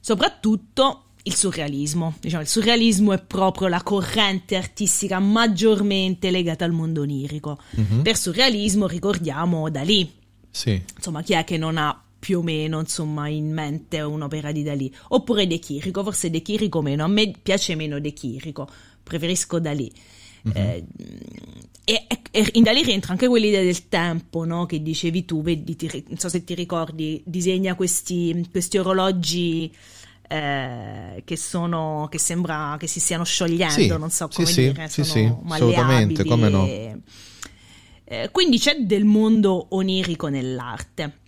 Soprattutto il surrealismo. Diciamo, il surrealismo è proprio la corrente artistica maggiormente legata al mondo onirico. Mm-hmm. Per surrealismo ricordiamo Dalì. Sì. Insomma, chi è che non ha più o meno insomma, in mente un'opera di Dalì? Oppure De Chirico, forse De Chirico meno. A me piace meno De Chirico, preferisco Dalì. Mm-hmm. Eh, e, e, in Dalì rientra anche quell'idea del tempo, no? Che dicevi tu, vedi, ti, non so se ti ricordi, disegna questi, questi orologi eh, che sono che sembra che si stiano sciogliendo, sì, non so come sì, dire, sì, sì, assolutamente, come no. Eh, quindi c'è del mondo onirico nell'arte.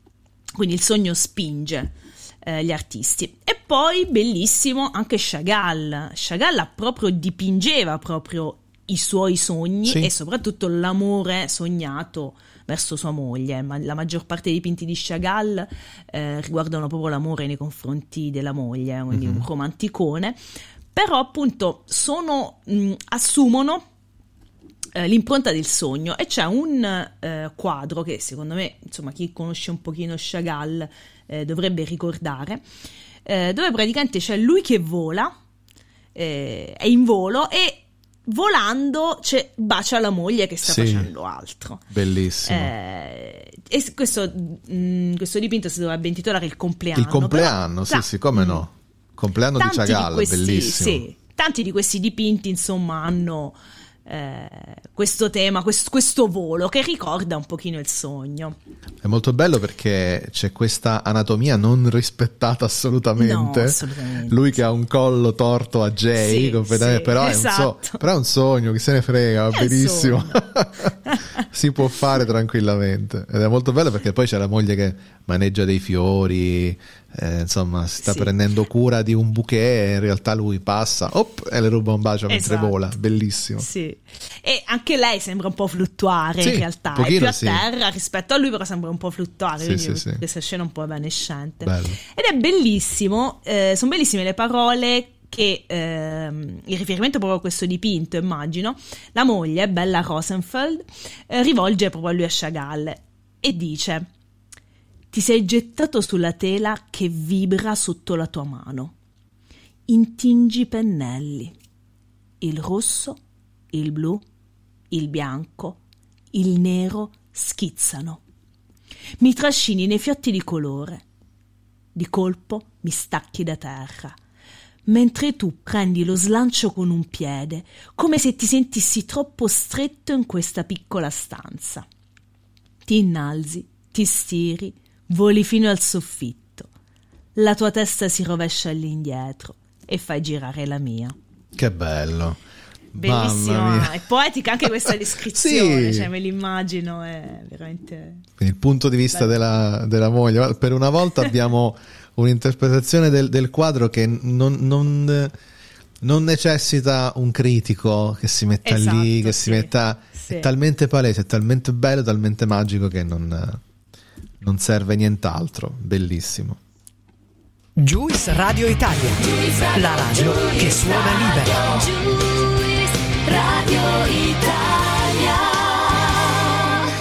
Quindi il sogno spinge eh, gli artisti. E poi bellissimo anche Chagall. Chagall proprio dipingeva proprio i suoi sogni sì. e soprattutto l'amore sognato verso sua moglie, ma la maggior parte dei dipinti di Chagall eh, riguardano proprio l'amore nei confronti della moglie, quindi mm-hmm. un romanticone, però appunto sono, mh, assumono eh, l'impronta del sogno e c'è un eh, quadro che secondo me, insomma, chi conosce un pochino Chagall eh, dovrebbe ricordare, eh, dove praticamente c'è lui che vola, eh, è in volo e volando cioè, bacia la moglie che sta sì, facendo altro. Bellissimo. Eh, e questo, mh, mm, questo, dipinto si dovrebbe intitolare Il compleanno. Il compleanno, però, sì, sì, come no. Compleanno di Chagall, bellissimo. Sì, tanti di questi dipinti, insomma, hanno eh, questo tema, questo, questo, volo che ricorda un pochino il sogno. È molto bello perché c'è questa anatomia non rispettata assolutamente. No, assolutamente. Lui che ha un collo torto a Jay, sì, sì, però, è so- esatto. però, è un sogno, chi se ne frega, va benissimo. si può fare tranquillamente. Ed è molto bello perché poi c'è la moglie che maneggia dei fiori, eh, insomma, si sta sì. prendendo cura di un bouquet e in realtà lui passa op, e le ruba un bacio mentre esatto. vola. Bellissimo. Sì. E anche lei sembra un po' fluttuare sì, in realtà, è più a terra rispetto a lui, però sembra un po' fluttuare. Quindi questa scena un po' evanescente. Bello. Ed è bellissimo, eh, sono bellissime le parole che ehm, il riferimento proprio a questo dipinto, immagino, la moglie, Bella Rosenfeld, eh, rivolge proprio a lui a Chagall e dice ti sei gettato sulla tela che vibra sotto la tua mano. Intingi i pennelli. Il rosso, il blu, il bianco, il nero schizzano. Mi trascini nei fiotti di colore. Di colpo mi stacchi da terra mentre tu prendi lo slancio con un piede, come se ti sentissi troppo stretto in questa piccola stanza. Ti innalzi, ti stiri, Voli fino al soffitto. La tua testa si rovescia all'indietro e fai girare la mia. Che bello. Bellissima, è poetica anche questa descrizione, sì. cioè me l'immagino, è veramente... Quindi il punto di vista della, della, moglie, per una volta abbiamo un'interpretazione del, del quadro che non, non non necessita un critico che si metta esatto, lì, che sì, si metta... Sì. È talmente palese, è talmente bello, talmente magico che non, non serve nient'altro. Bellissimo. Juice Radio Italia, la radio che suona libera. Juice Radio Italia.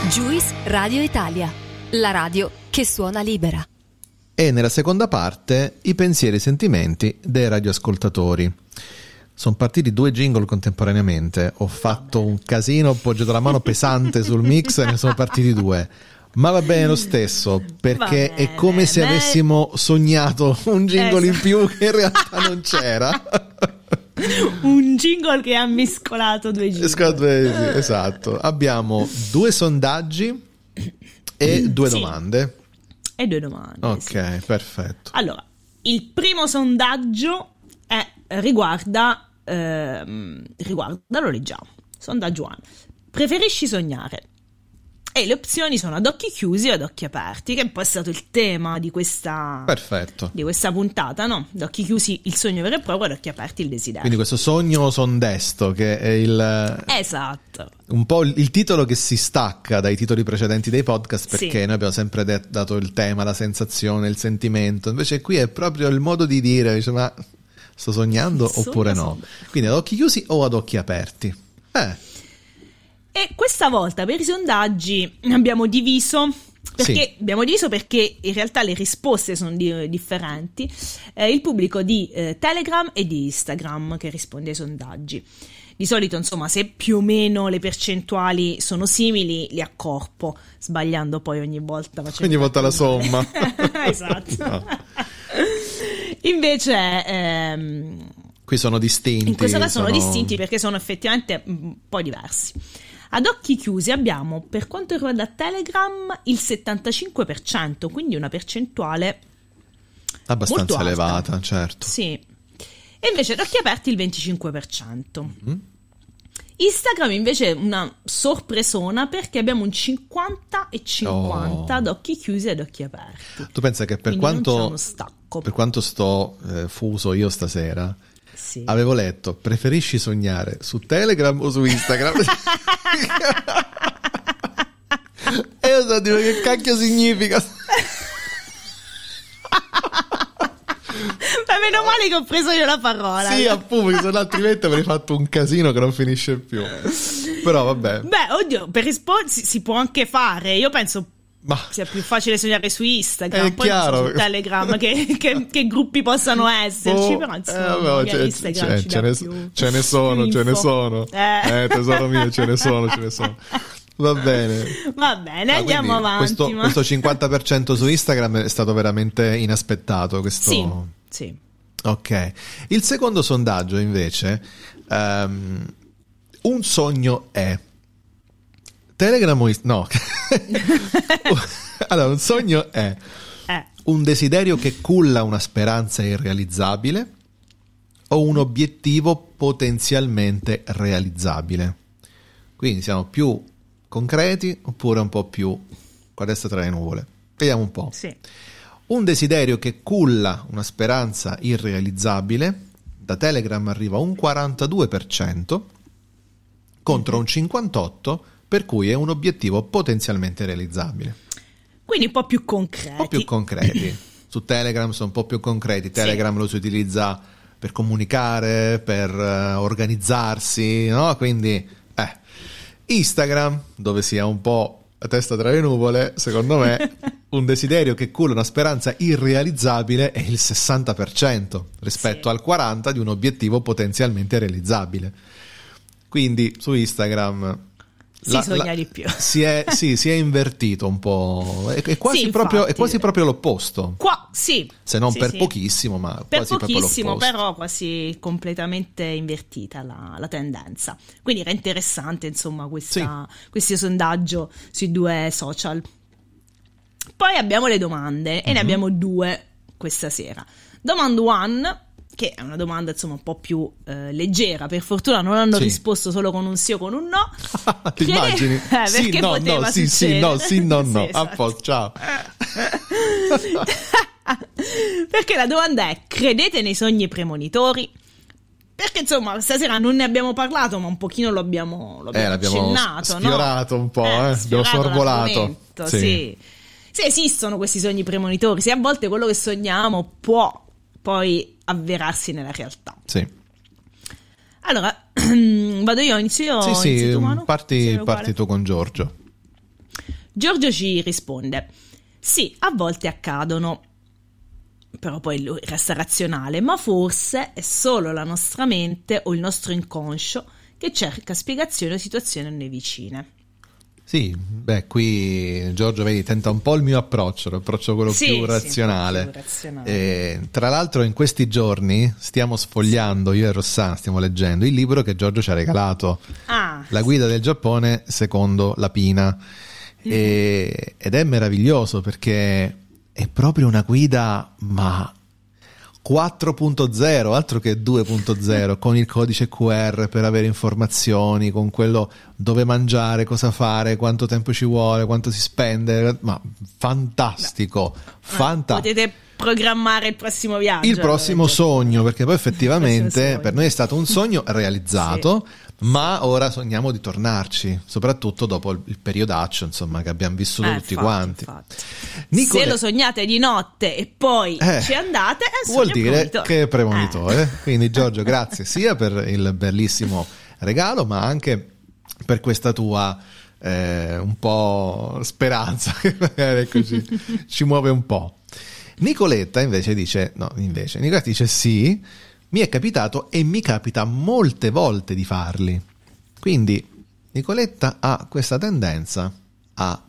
Juice Radio Italia, la radio che suona libera. E nella seconda parte i pensieri e i sentimenti dei radioascoltatori. Sono partiti due jingle contemporaneamente. Ho fatto un casino, ho appoggiato la mano pesante sul mix e ne sono partiti due. Ma va bene lo stesso, perché bene, è come se beh. avessimo sognato un jingle esatto. in più che in realtà non c'era. un jingle che ha mescolato due jingle. esatto. Abbiamo due sondaggi e due sì. domande. E due domande. Ok, sì. perfetto. Allora, il primo sondaggio è, riguarda, ehm, riguarda, lo leggiamo. Sondaggio 1. Preferisci sognare e le opzioni sono ad occhi chiusi o ad occhi aperti, che è un po' stato il tema di questa. Di questa puntata, no? Ad occhi chiusi il sogno vero e proprio, ad occhi aperti il desiderio. Quindi questo sogno sondesto, che è il... Esatto. Un po' il, il titolo che si stacca dai titoli precedenti dei podcast, perché sì. noi abbiamo sempre de- dato il tema, la sensazione, il sentimento, invece qui è proprio il modo di dire, dice, ma sto sognando oppure no? Quindi ad occhi chiusi o ad occhi aperti? Eh... E questa volta per i sondaggi abbiamo diviso perché sì. abbiamo diviso perché in realtà le risposte sono di, differenti. Eh, il pubblico di eh, Telegram e di Instagram che risponde ai sondaggi. Di solito, insomma, se più o meno le percentuali sono simili, li accorpo, sbagliando poi ogni volta. Ogni volta la somma. esatto. No. Invece, ehm, qui sono distinti. In questo caso sono... sono distinti perché sono effettivamente un po' diversi. Ad occhi chiusi abbiamo, per quanto riguarda Telegram, il 75%, quindi una percentuale abbastanza elevata, certo. Sì. E invece ad occhi aperti il 25%. Mm-hmm. Instagram invece è una sorpresona perché abbiamo un 50 e 50 oh. ad occhi chiusi e ad occhi aperti. Tu pensa che per Quindi quanto, per quanto sto eh, fuso io stasera, sì. Avevo letto, preferisci sognare su Telegram o su Instagram? e io so dire che cacchio significa. Ma meno male che ho preso io la parola. Sì, appunto, se no altrimenti avrei fatto un casino che non finisce più. Però vabbè. Beh, oddio, per rispondere si, si può anche fare. Io penso ma... Sia più facile sognare su Instagram, poi su Telegram che, che, che, gruppi possano esserci, oh, però insomma, eh, c'è, c'è, c'è, ce, ne, ce ne sono, ce ne sono. Eh. eh. tesoro mio, ce ne sono, ce ne sono. Va bene. Va bene, ah, andiamo avanti. Questo, ma... questo 50% su Instagram è stato veramente inaspettato. Questo... Sì, sì. Ok. Il secondo sondaggio invece, um, un sogno è Telegram o... No. allora, un sogno è eh. un desiderio che culla una speranza irrealizzabile o un obiettivo potenzialmente realizzabile. Quindi siamo più concreti oppure un po' più qua destra tra le nuvole. Vediamo un po'. Sì. Un desiderio che culla una speranza irrealizzabile, da Telegram arriva un 42% contro un 58% per cui è un obiettivo potenzialmente realizzabile. Quindi un po' più concreti. Un po' più concreti. Su Telegram sono un po' più concreti. Telegram sì. lo si utilizza per comunicare, per uh, organizzarsi, no? Quindi, eh. Instagram, dove si ha un po' la testa tra le nuvole, secondo me, un desiderio che culla una speranza irrealizzabile è il 60% rispetto sì. al 40% di un obiettivo potenzialmente realizzabile. Quindi su Instagram si sogna la, di più. Si è, sì, si è invertito un po'. È, è, quasi, sì, proprio, è quasi, proprio, l'opposto. Qua, sì. Se non sì, per pochissimo, ma per quasi pochissimo, però quasi completamente invertita la, la, tendenza. Quindi era interessante, insomma, questa, questo sondaggio sui due social. Poi abbiamo le domande e mm-hmm. ne mhm. abbiamo due questa sera. Domanda one che è una domanda insomma un po' più eh, leggera. Per fortuna non hanno sì. risposto solo con un sì o con un no. Ti Chiede... immagini? Eh, perché sì, no, no, sì, sì, no, sì, no, no. sì, esatto. A posto, ciao. perché la domanda è: credete nei sogni premonitori? perché insomma stasera non ne abbiamo parlato, ma un pochino lo abbiamo, lo abbiamo, eh, l'abbiamo accennato, sfiorato no? un po', eh, abbiamo sorvolato. Sì. sì. Se esistono questi sogni premonitori, se a volte quello che sogniamo può poi avverarsi nella realtà. Sì. Allora, vado io, inizio io? Sì, sì, tu, parti, parti tu con Giorgio. Giorgio ci risponde, sì, a volte accadono, però poi lui resta razionale, ma forse è solo la nostra mente o il nostro inconscio che cerca spiegazioni a situazioni a noi vicine. Sì, beh, qui Giorgio vedi, tenta un po' il mio approccio, l'approccio quello sì, più razionale. Più razionale. E, tra l'altro in questi giorni stiamo sfogliando, io e Rossana stiamo leggendo il libro che Giorgio ci ha regalato, ah, La guida del Giappone secondo la Pina. Mm. E, ed è meraviglioso perché è proprio una guida, ma 4.0, altro che 2.0, con il codice QR per avere informazioni, con quello dove mangiare, cosa fare, quanto tempo ci vuole, quanto si spende, ma fantastico, fantastico. Potete programmare il prossimo viaggio. Il prossimo sogno, perché poi effettivamente per noi è stato un sogno realizzato. sì ma ora sogniamo di tornarci, soprattutto dopo il periodaccio insomma, che abbiamo vissuto eh, tutti infatti, quanti. Infatti. Nicole... Se lo sognate di notte e poi eh, ci andate, è vuol dire premonitore. che è premonitore. Eh. Quindi Giorgio, grazie sia per il bellissimo regalo, ma anche per questa tua eh, un po' speranza che magari così ci muove un po'. Nicoletta invece dice, no, invece, Nicoletta dice sì, mi è capitato e mi capita molte volte di farli. Quindi Nicoletta ha questa tendenza a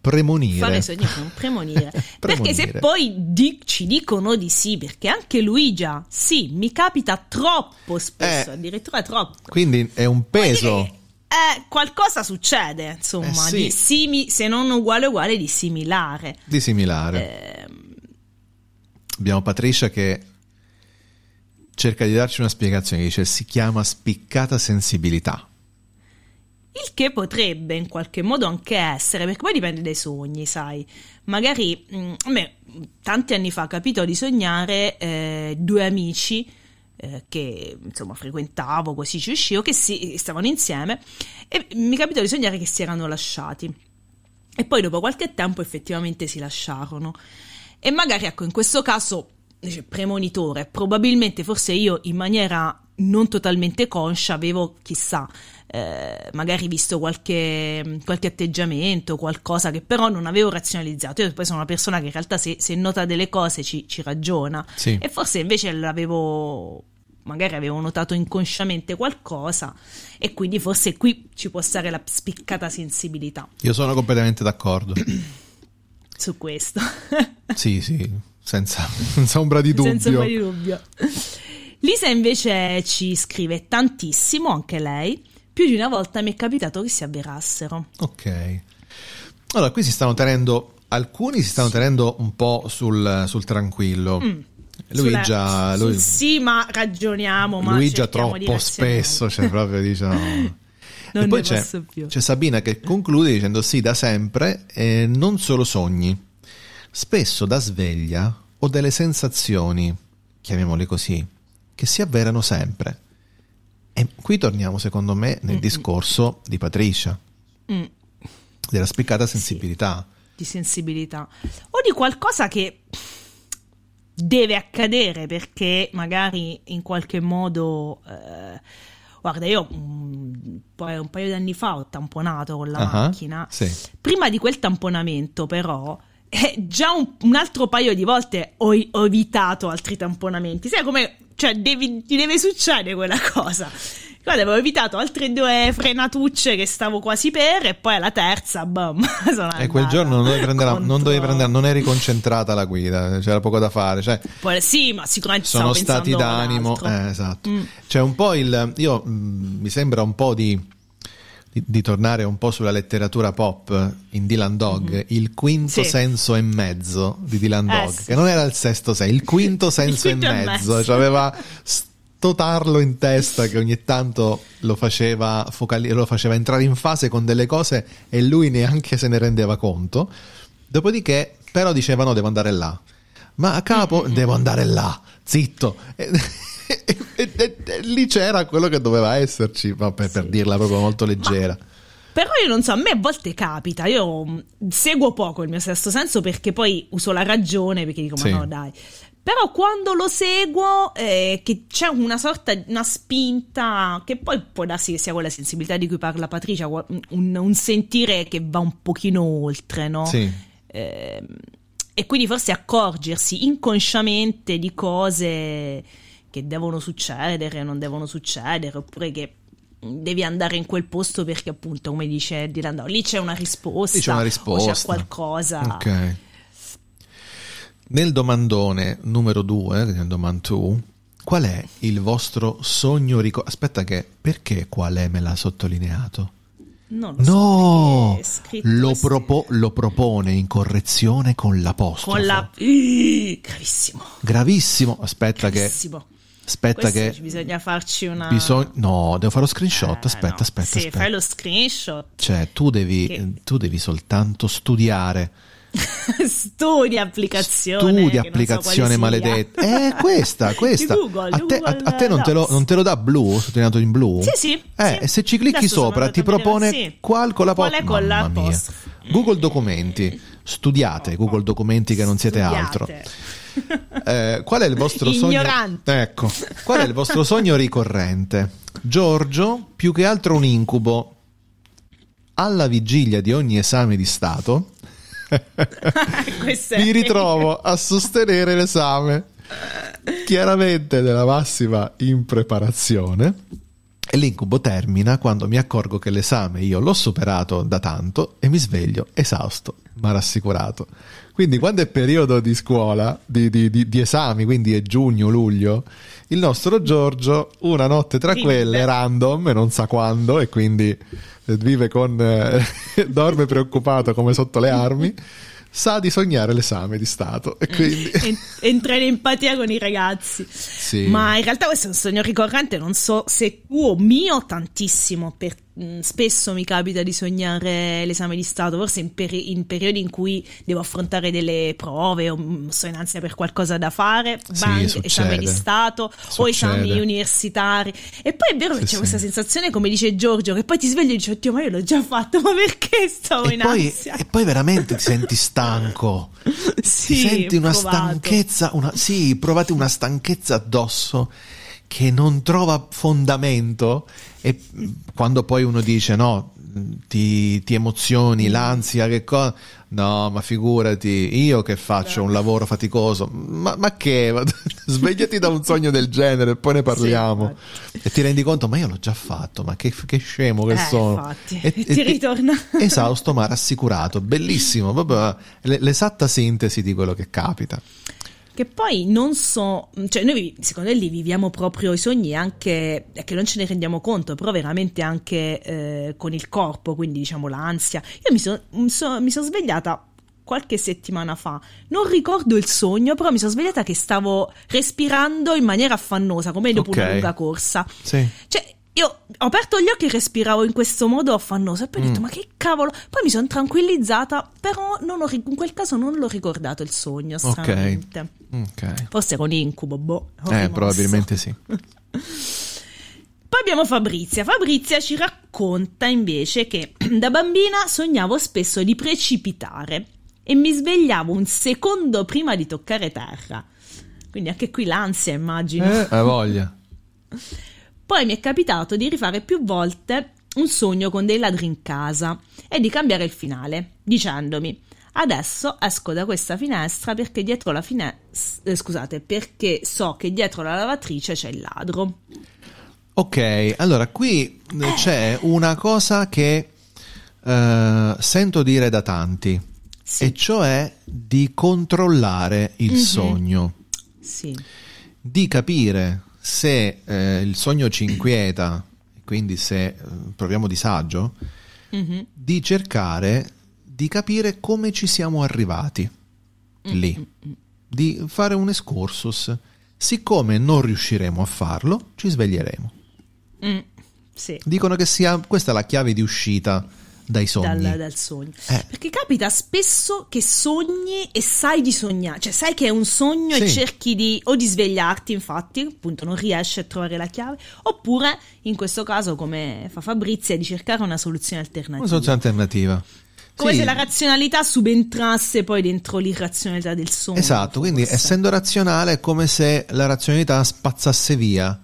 premonire. Fare sogni con premonire. perché se poi di- ci dicono di sì, perché anche Luigia, sì, mi capita troppo spesso, Eh, addirittura troppo. Quindi è un peso. Eh, qualcosa succede, insomma, Eh, sì. di simi- se non uguale uguale, di similare. Di similare. Eh, Abbiamo Patricia che cerca di darci una spiegazione, dice si chiama spiccata sensibilità. Il che potrebbe in qualche modo anche essere, perché poi dipende dai sogni, sai. Magari mh, a me tanti anni fa capitò di sognare eh, due amici eh, che insomma frequentavo, così ci uscivo, che si, stavano insieme e mi capitò di sognare che si erano lasciati. E poi dopo qualche tempo effettivamente si lasciarono. E magari ecco, in questo caso dice, premonitore, probabilmente forse io in maniera non totalmente conscia avevo, chissà, eh, magari visto qualche, qualche atteggiamento, qualcosa che però non avevo razionalizzato. Io poi sono una persona che in realtà se, se nota delle cose ci, ci ragiona Sì. e forse invece l'avevo magari avevo notato inconsciamente qualcosa e quindi forse qui ci può stare la spiccata sensibilità Io sono completamente d'accordo. su questo. sì, sì, senza, senza ombra di dubbio. Senza ombra di dubbio. Lisa invece ci scrive tantissimo, anche lei. Più di una volta mi è capitato che si avverassero. Ok. Allora, qui si stanno tenendo, alcuni si stanno tenendo un po' sul, sul tranquillo. Mm. Lui Sulla- già, sul lui, sì, ma ragioniamo. Ma lui già troppo spesso, cioè proprio diciamo... Non e poi ne c'è, c'è Sabina che conclude dicendo sì, da sempre, e non solo sogni, spesso da sveglia o delle sensazioni, chiamiamole così, che si avverano sempre. E qui torniamo, secondo me, nel discorso di Patricia, Mm, della spiccata sensibilità. di sensibilità. O di qualcosa che deve accadere perché magari in qualche modo... eh, guarda, io un, poi un paio di anni fa ho tamponato con la Ah, macchina. Sì. Prima di quel tamponamento, però, eh, già un, un altro paio di volte ho, ho evitato altri tamponamenti. Sai come. Cioè, devi- ti deve succedere quella cosa. Guarda, avevo evitato altre due frenatucce che stavo quasi per, e poi alla terza, bam. E quel giorno non dovevi prendere, non, contro- dovevi prendere- non eri concentrata alla guida, c'era poco da fare. Cioè, Poi- sì, ma sicuramente sono stati d'animo. eh, esatto. Mm. C'è un po' il. Io mh, mi sembra un po' di, di, tornare un po' sulla letteratura pop in Dylan Dog, il quinto Mm-hmm. Sì. senso e mezzo di Dylan Eh, Dog, sì. che non era il sesto senso, il quinto senso quinto e mezzo. mezzo. Cioè aveva sto tarlo in testa che ogni tanto lo faceva, focali- lo faceva entrare in fase con delle cose e lui neanche se ne rendeva conto. Dopodiché, però, diceva: No, devo andare là. Ma a capo, devo andare là, zitto. E- e, e, lì c'era quello che doveva esserci, per, per sì. dirla proprio molto leggera. Ma, però io non so, a me a volte capita, io mm, seguo poco il mio sesto senso perché poi uso la ragione, perché dico, sì. ma no dai. Però quando lo seguo, eh, che c'è una sorta, una spinta, che poi può darsi che sia quella sensibilità di cui parla Patricia, un, un sentire che va un pochino oltre, no? Sì. Eh, e quindi forse accorgersi inconsciamente di cose che devono succedere, non devono succedere, oppure che devi andare in quel posto perché appunto, come dice Dylan lì c'è una risposta, lì c'è una risposta. c'è qualcosa. Ok. Nel domandone numero 2, nel domand 2, qual è il vostro sogno ricordo? Aspetta che, perché qual è me l'ha sottolineato? No, no lo, propo- lo, propone in correzione con l'apostrofo. Con la... Gravissimo. Gravissimo. Aspetta gravissimo. che... Aspetta Questo che... Bisogna farci una... Bisog... No, devo fare lo screenshot. Aspetta, eh, no. aspetta, sì, aspetta. fai lo screenshot. Cioè, tu devi, che... tu devi soltanto studiare Studi applicazione. Studi applicazione so maledetta. Eh, questa, questa. Google, a, te, a, a te non, te lo, non, te lo, dà blu, sottolineato in blu? Sì, sì. Eh, sì. se ci clicchi Adesso sopra ti propone sì. qual con la Qual è con la post? Google Documenti. Studiate Google Documenti che non siete Studiate. altro. Eh, qual è il vostro Ignorante. sogno? Ecco, qual è il vostro sogno ricorrente? Giorgio, più che altro un incubo. Alla vigilia di ogni esame di Stato, mi ritrovo a sostenere l'esame chiaramente nella massima impreparazione e l'incubo termina quando mi accorgo che l'esame io l'ho superato da tanto e mi sveglio esausto ma rassicurato quindi quando è periodo di scuola di, di, di, di esami quindi è giugno luglio il nostro Giorgio una notte tra quelle random e non sa quando e quindi vive con eh, dorme preoccupato come sotto le armi sa di sognare l'esame di Stato e quindi entra in empatia con i ragazzi sì. ma in realtà questo è un sogno ricorrente non so se tuo mio tantissimo per Mm, spesso mi capita di sognare l'esame di Stato, forse in, peri- in, periodi in cui devo affrontare delle prove o mm, sto in ansia per qualcosa da fare, sì, bang, esame di Stato succede. o esami universitari. E poi è vero sì, che c'è sì. questa sensazione, come dice Giorgio, che poi ti svegli e dici, oddio, ma io l'ho già fatto, ma perché stavo e in poi, ansia? E poi veramente ti senti stanco, sì, ti senti una provato. stanchezza, una, sì, provate una stanchezza addosso che non trova fondamento e quando poi uno dice no, ti, ti emozioni, l'ansia, che cosa... No, ma figurati, io che faccio un lavoro faticoso, ma, ma che? Svegliati da un sogno del genere e poi ne parliamo. Sì, e ti rendi conto, ma io l'ho già fatto, ma che, che scemo che eh, sono. Infatti. E, ti ritorna. Esausto ma rassicurato, bellissimo, proprio l'esatta sintesi di quello che capita. Che poi non so, cioè noi secondo me lì viviamo proprio i sogni anche, che non ce ne rendiamo conto, però veramente anche eh, con il corpo, quindi diciamo l'ansia. Io mi sono so, mi son svegliata qualche settimana fa, non ricordo il sogno, però mi sono svegliata che stavo respirando in maniera affannosa, come dopo okay. una lunga corsa. Sì. Cioè, io ho aperto gli occhi e respiravo in questo modo affannoso e poi ho detto Mm. ma che cavolo poi mi sono tranquillizzata però non ho, in quel caso non l'ho ricordato il sogno stranamente Ok. forse un incubo boh Eh, probabilmente sì. poi abbiamo Fabrizia Fabrizia ci racconta invece che da bambina sognavo spesso di precipitare e mi svegliavo un secondo prima di toccare terra quindi anche qui l'ansia immagino Eh, hai voglia. Poi mi è capitato di rifare più volte un sogno con dei ladri in casa e di cambiare il finale, dicendomi adesso esco da questa finestra perché dietro la finestra, scusate, perché so che dietro la lavatrice c'è il ladro. Ok, allora qui eh, c'è una cosa che eh, sento dire da tanti, Sì. e cioè di controllare il Mhm. sogno, Sì. di capire se eh, il sogno ci inquieta, quindi se eh, proviamo disagio, Mhm. di cercare di capire come ci siamo arrivati lì, di fare un excursus. Siccome non riusciremo a farlo, ci sveglieremo. Mm, Sì. Dicono che sia questa è la chiave di uscita dai sogni. Dal, dal sogno. Eh. Perché capita spesso che sogni e sai di sognare, cioè sai che è un sogno Sì. e cerchi di o di svegliarti, infatti, appunto non riesci a trovare la chiave, oppure in questo caso, come fa Fabrizia, di cercare una soluzione alternativa. Una soluzione alternativa. Come Sì, se la razionalità subentrasse poi dentro l'irrazionalità del sogno. Esatto, quindi forse. essendo razionale è come se la razionalità spazzasse via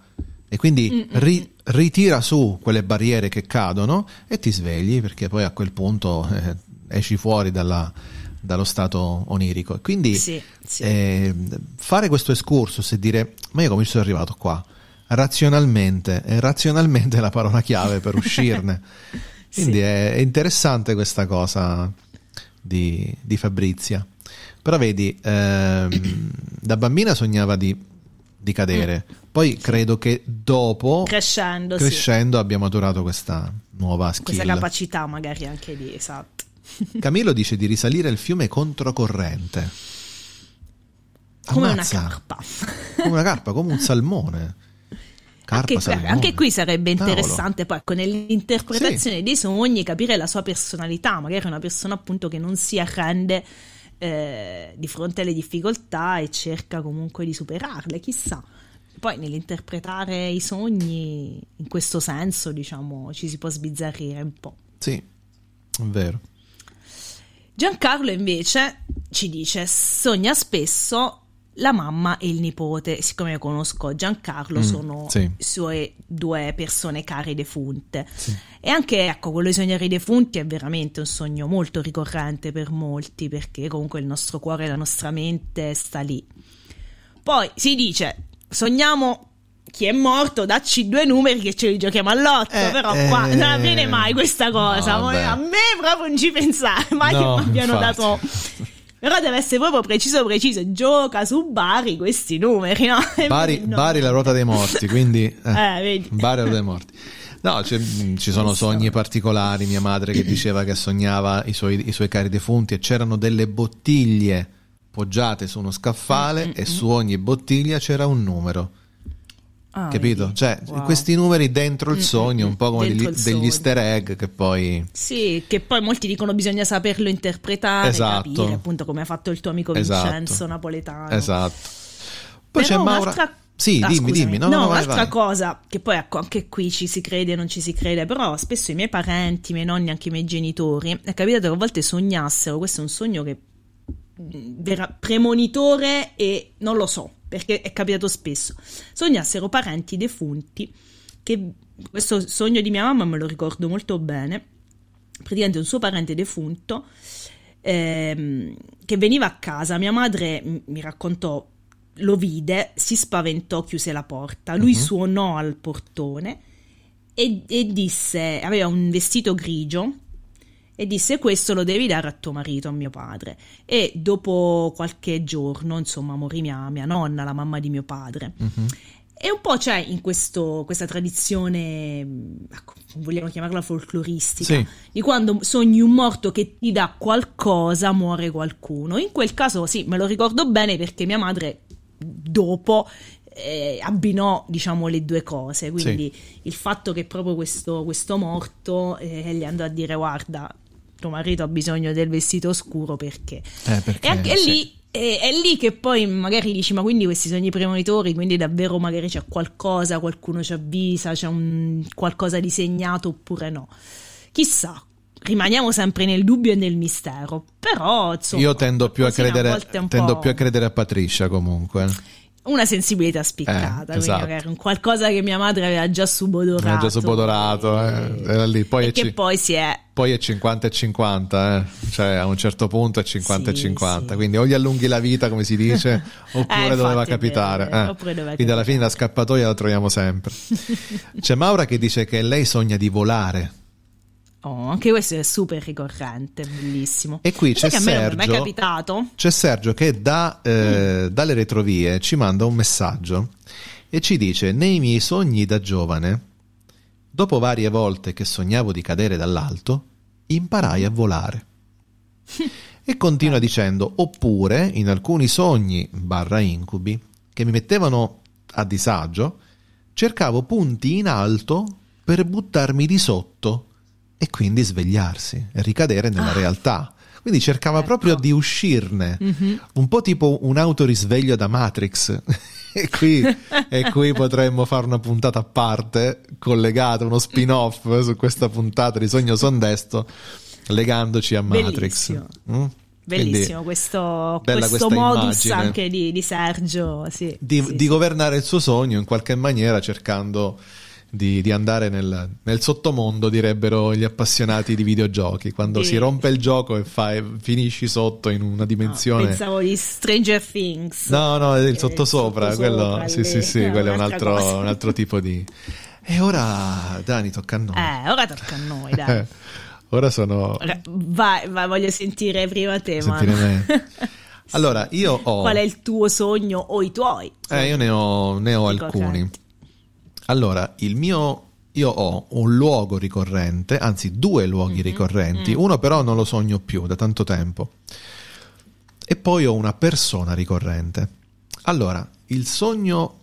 e Mm, quindi ri- ritira su quelle barriere che cadono e ti svegli perché poi a quel punto eh, esci fuori dalla- dallo stato onirico. E Quindi Sì, sì. eh, fare questo excursus e dire ma io come ci sono arrivato qua? Razionalmente, e razionalmente è la parola chiave per uscirne. Quindi Sì. è, interessante questa cosa di, di Fabrizia. Però vedi, ehm, da bambina sognava di, di cadere, poi credo che dopo, Crescendo, sì. crescendo, abbia maturato questa nuova skill. Questa capacità magari anche di, esatto. Camillo dice di risalire il fiume controcorrente. Come una Ammazza, carpa. Come una carpa, come un salmone. Carpa, Anche, anche qui sarebbe Cavolo. interessante poi con l'interpretazione dei sogni capire la sua personalità, magari una persona appunto che non si arrende eh, di fronte alle difficoltà e cerca comunque di superarle, chissà. Poi nell'interpretare i sogni in questo senso, diciamo, ci si può sbizzarrire un po'. Sì, è vero. Giancarlo invece ci dice sogna spesso la mamma e il nipote, siccome conosco Giancarlo, Mm, sono sì. sue due persone care defunte. Sì. E anche ecco, quello di sognare i defunti è veramente un sogno molto ricorrente per molti, perché comunque il nostro cuore e la nostra mente sta lì. Poi si dice, sogniamo chi è morto, dacci due numeri che ce li giochiamo all'otto, Eh, però qua eh, non avviene mai questa cosa, no, a me proprio non ci pensare, mai No, che mi abbiano infatti. dato... Però deve essere proprio preciso preciso, gioca su Bari questi numeri, no? Bari, no. Bari la ruota dei morti, quindi... eh, Eh, vedi. Bari la ruota dei morti. No, mh, ci sono sogni particolari, mia madre che diceva che sognava i suoi, i suoi cari defunti e c'erano delle bottiglie poggiate su uno scaffale e su ogni bottiglia c'era un numero. Ah, capito? vedi? Cioè, Wow. questi numeri dentro il Mm, sogno, mm, un po' come degli, degli easter egg che poi... Sì, che poi molti dicono bisogna saperlo interpretare, Esatto. capire, appunto come ha fatto il tuo amico Esatto. Vincenzo Napoletano. Esatto. Poi Però c'è Maura... un'altra- Sì, Ah, dimmi, scusami. dimmi. No, no, no, vai, un'altra vai. cosa che poi ecco, anche qui ci si crede, non ci si crede, però spesso i miei parenti, i miei nonni, anche i miei genitori, è capitato che a volte sognassero, questo è un sogno che mh, vera premonitore e non lo so, perché è capitato spesso, sognassero parenti defunti che questo sogno di mia mamma me lo ricordo molto bene, praticamente un suo parente defunto ehm, che veniva a casa, mia madre m- mi raccontò, lo vide, si spaventò, chiuse la porta, lui Mhm. suonò al portone e, e disse, aveva un vestito grigio e disse questo lo devi dare a tuo marito, a mio padre. E dopo qualche giorno, insomma, morì mia, mia nonna, la mamma di mio padre. Mhm. E un po' c'è in questo, questa tradizione, ecco, vogliamo chiamarla folcloristica, Sì. di quando sogni un morto che ti dà qualcosa, muore qualcuno. In quel caso sì, me lo ricordo bene perché mia madre dopo eh, abbinò, diciamo, le due cose. Quindi il fatto che proprio questo, questo morto eh, gli andò a dire guarda, tuo marito ha bisogno del vestito scuro perché... Eh, perché, E anche sì. lì è, è lì che poi magari dici, ma quindi questi sogni premonitori, quindi davvero magari c'è qualcosa, qualcuno ci avvisa, c'è un qualcosa di segnato oppure no. Chissà, rimaniamo sempre nel dubbio e nel mistero. Però, insomma, Io tendo più, a credere, più a credere a Patricia comunque. Una sensibilità spiccata, Eh, quindi esatto. magari un qualcosa che mia madre aveva già subodorato. Era già subodorato, eh, era lì. Poi e è, che ci- poi si è poi è 50 e 50, eh. cioè a un certo punto è 50 e Sì, 50, sì. quindi o gli allunghi la vita come si dice, oppure infatti, doveva capitare. eh. oppure doveva Quindi alla capitare. fine la scappatoia la troviamo sempre. C'è Maura che dice che lei sogna di volare. Oh, anche questo è super ricorrente, bellissimo. E qui c'è che a me non è mai Sergio. C'è Sergio che da, eh, dalle retrovie ci manda un messaggio e ci dice: Nei miei sogni da giovane, dopo varie volte che sognavo di cadere dall'alto, imparai a volare. E continua dicendo: Oppure in alcuni sogni barra incubi che mi mettevano a disagio, cercavo punti in alto per buttarmi di sotto e quindi svegliarsi e ricadere nella Ah. realtà. Quindi cercava proprio Ecco. di uscirne, Mhm. un po' tipo un autorisveglio da Matrix. e, qui, e qui potremmo fare una puntata a parte, collegata, uno spin-off su questa puntata di Sogno Sondesto, legandoci a Matrix. Bellissimo. Mm? Bellissimo questo, questo modus immagine. anche di, di Sergio. Sì, di, sì, di sì. governare il suo sogno in qualche maniera cercando di, di andare nel, nel sottomondo, direbbero gli appassionati di videogiochi, quando Di- si rompe il gioco e fai- finisci sotto in una No, dimensione... pensavo di Stranger Things. No, no, è il Eh, sottosopra, sottosopra, quello, sì, lì, sì, sì, è quello è un altro, un altro tipo di... E ora, Dani, tocca a noi. Eh, ora tocca a noi, dai. Eh, ora sono... Vai, vai, voglio sentire prima te, Sentire me. Allora, io ho... Qual è il tuo sogno o i tuoi? Eh, io ne ho, ne ho alcuni. Allora, il mio. Io ho un luogo ricorrente, anzi due luoghi ricorrenti, uno però non lo sogno più da tanto tempo. E poi ho una persona ricorrente. Allora, il sogno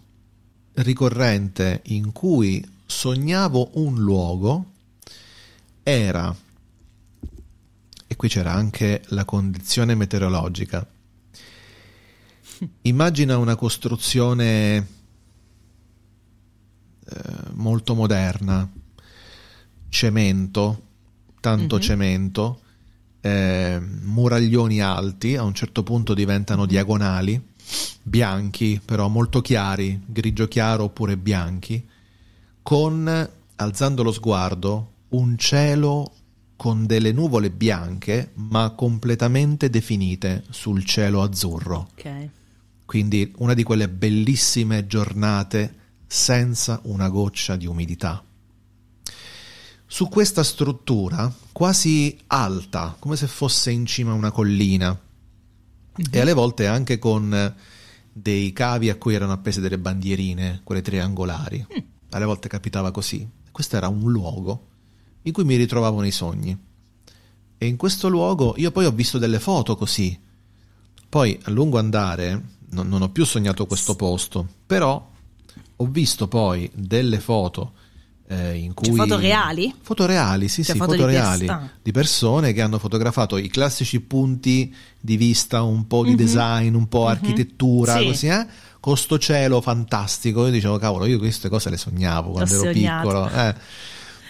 ricorrente in cui sognavo un luogo era, e qui c'era anche la condizione meteorologica, Immagina una costruzione molto moderna, cemento, tanto Mhm. cemento, eh, muraglioni alti, a un certo punto diventano diagonali, bianchi, però molto chiari, grigio chiaro oppure bianchi, con, alzando lo sguardo, un cielo con delle nuvole bianche, ma completamente definite sul cielo azzurro. Ok. Quindi una di quelle bellissime giornate senza una goccia di umidità. Su questa struttura, quasi alta, come se fosse in cima a una collina, e alle volte anche con dei cavi a cui erano appese delle bandierine, quelle triangolari. Alle volte capitava così. Questo era un luogo in cui mi ritrovavo nei sogni. E in questo luogo io poi ho visto delle foto così. Poi a lungo andare non, non ho più sognato questo posto, però ho visto poi delle foto eh, in cui... Cioè, foto reali? Foto reali, sì, Cioè, sì, foto foto, di reali ah. di persone che hanno fotografato i classici punti di vista, un po' di Mhm. design, un po' Mhm. architettura, Sì. così, eh? Con sto cielo fantastico. Io dicevo, cavolo, io queste cose le sognavo quando ero sognato. piccolo. eh.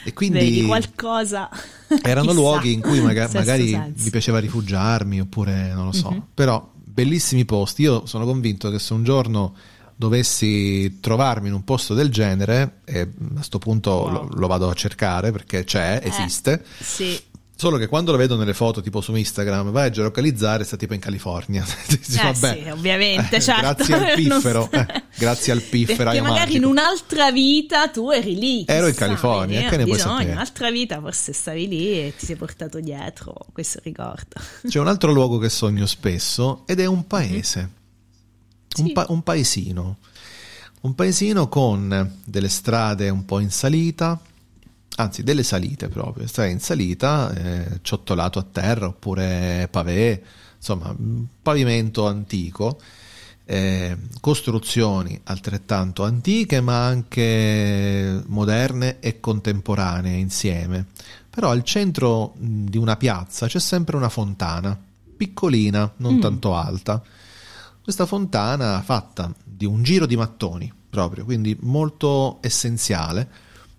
E quindi Vedi qualcosa. erano chissà, luoghi in cui maga- magari senso. mi piaceva rifugiarmi oppure non lo so. Mhm. Però bellissimi posti. Io sono convinto che se un giorno dovessi trovarmi in un posto del genere, e a sto punto Wow. lo, lo vado a cercare perché c'è, Eh. esiste. Sì. Solo che quando lo vedo nelle foto, tipo su Instagram, vai a geolocalizzare, sta tipo in California. Dici, Eh, vabbè. sì, ovviamente, Eh, certo. Grazie al piffero. Non- eh, grazie al Perché pifferaio magari magico. in un'altra vita tu eri lì. Ero in California, che ne puoi sapere? In un'altra vita forse stavi lì e ti sei portato dietro questo ricordo. C'è un altro luogo che sogno spesso ed è un paese. Un, Sì. pa- un paesino. Un paesino con delle strade un po' in salita, anzi delle salite proprio, strade in salita, eh, ciottolato a terra oppure pavé, insomma, un pavimento antico, eh, costruzioni altrettanto antiche ma anche moderne e contemporanee insieme. Però al centro di una piazza c'è sempre una fontana, piccolina, non Mm. tanto alta. Questa fontana fatta di un giro di mattoni, proprio, quindi molto essenziale,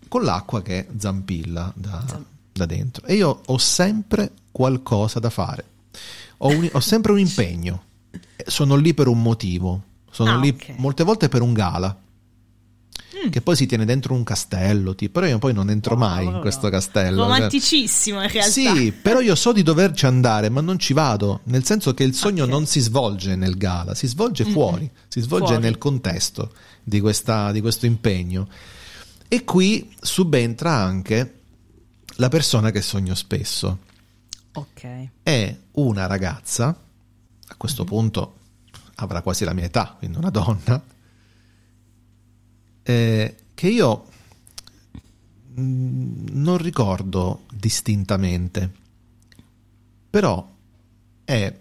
con l'acqua che zampilla da, da dentro. E io ho sempre qualcosa da fare, ho, un- ho sempre un impegno, sono lì per un motivo, sono Ah, lì ok. molte volte per un gala. Mm. Che poi si tiene dentro un castello, tipo, però io poi non entro Wow, mai in questo castello. cioè- Romanticissimo in realtà. sì, però io so di doverci andare, ma non ci vado, nel senso che il sogno Ok. non si svolge nel gala, si svolge Mm-mm. fuori, si svolge Fuori. nel contesto di, questa- di questo impegno. E qui subentra anche la persona che sogno spesso. Ok. È una ragazza, a questo punto avrà quasi la mia età, quindi una donna, eh, che io mm, non ricordo distintamente, però è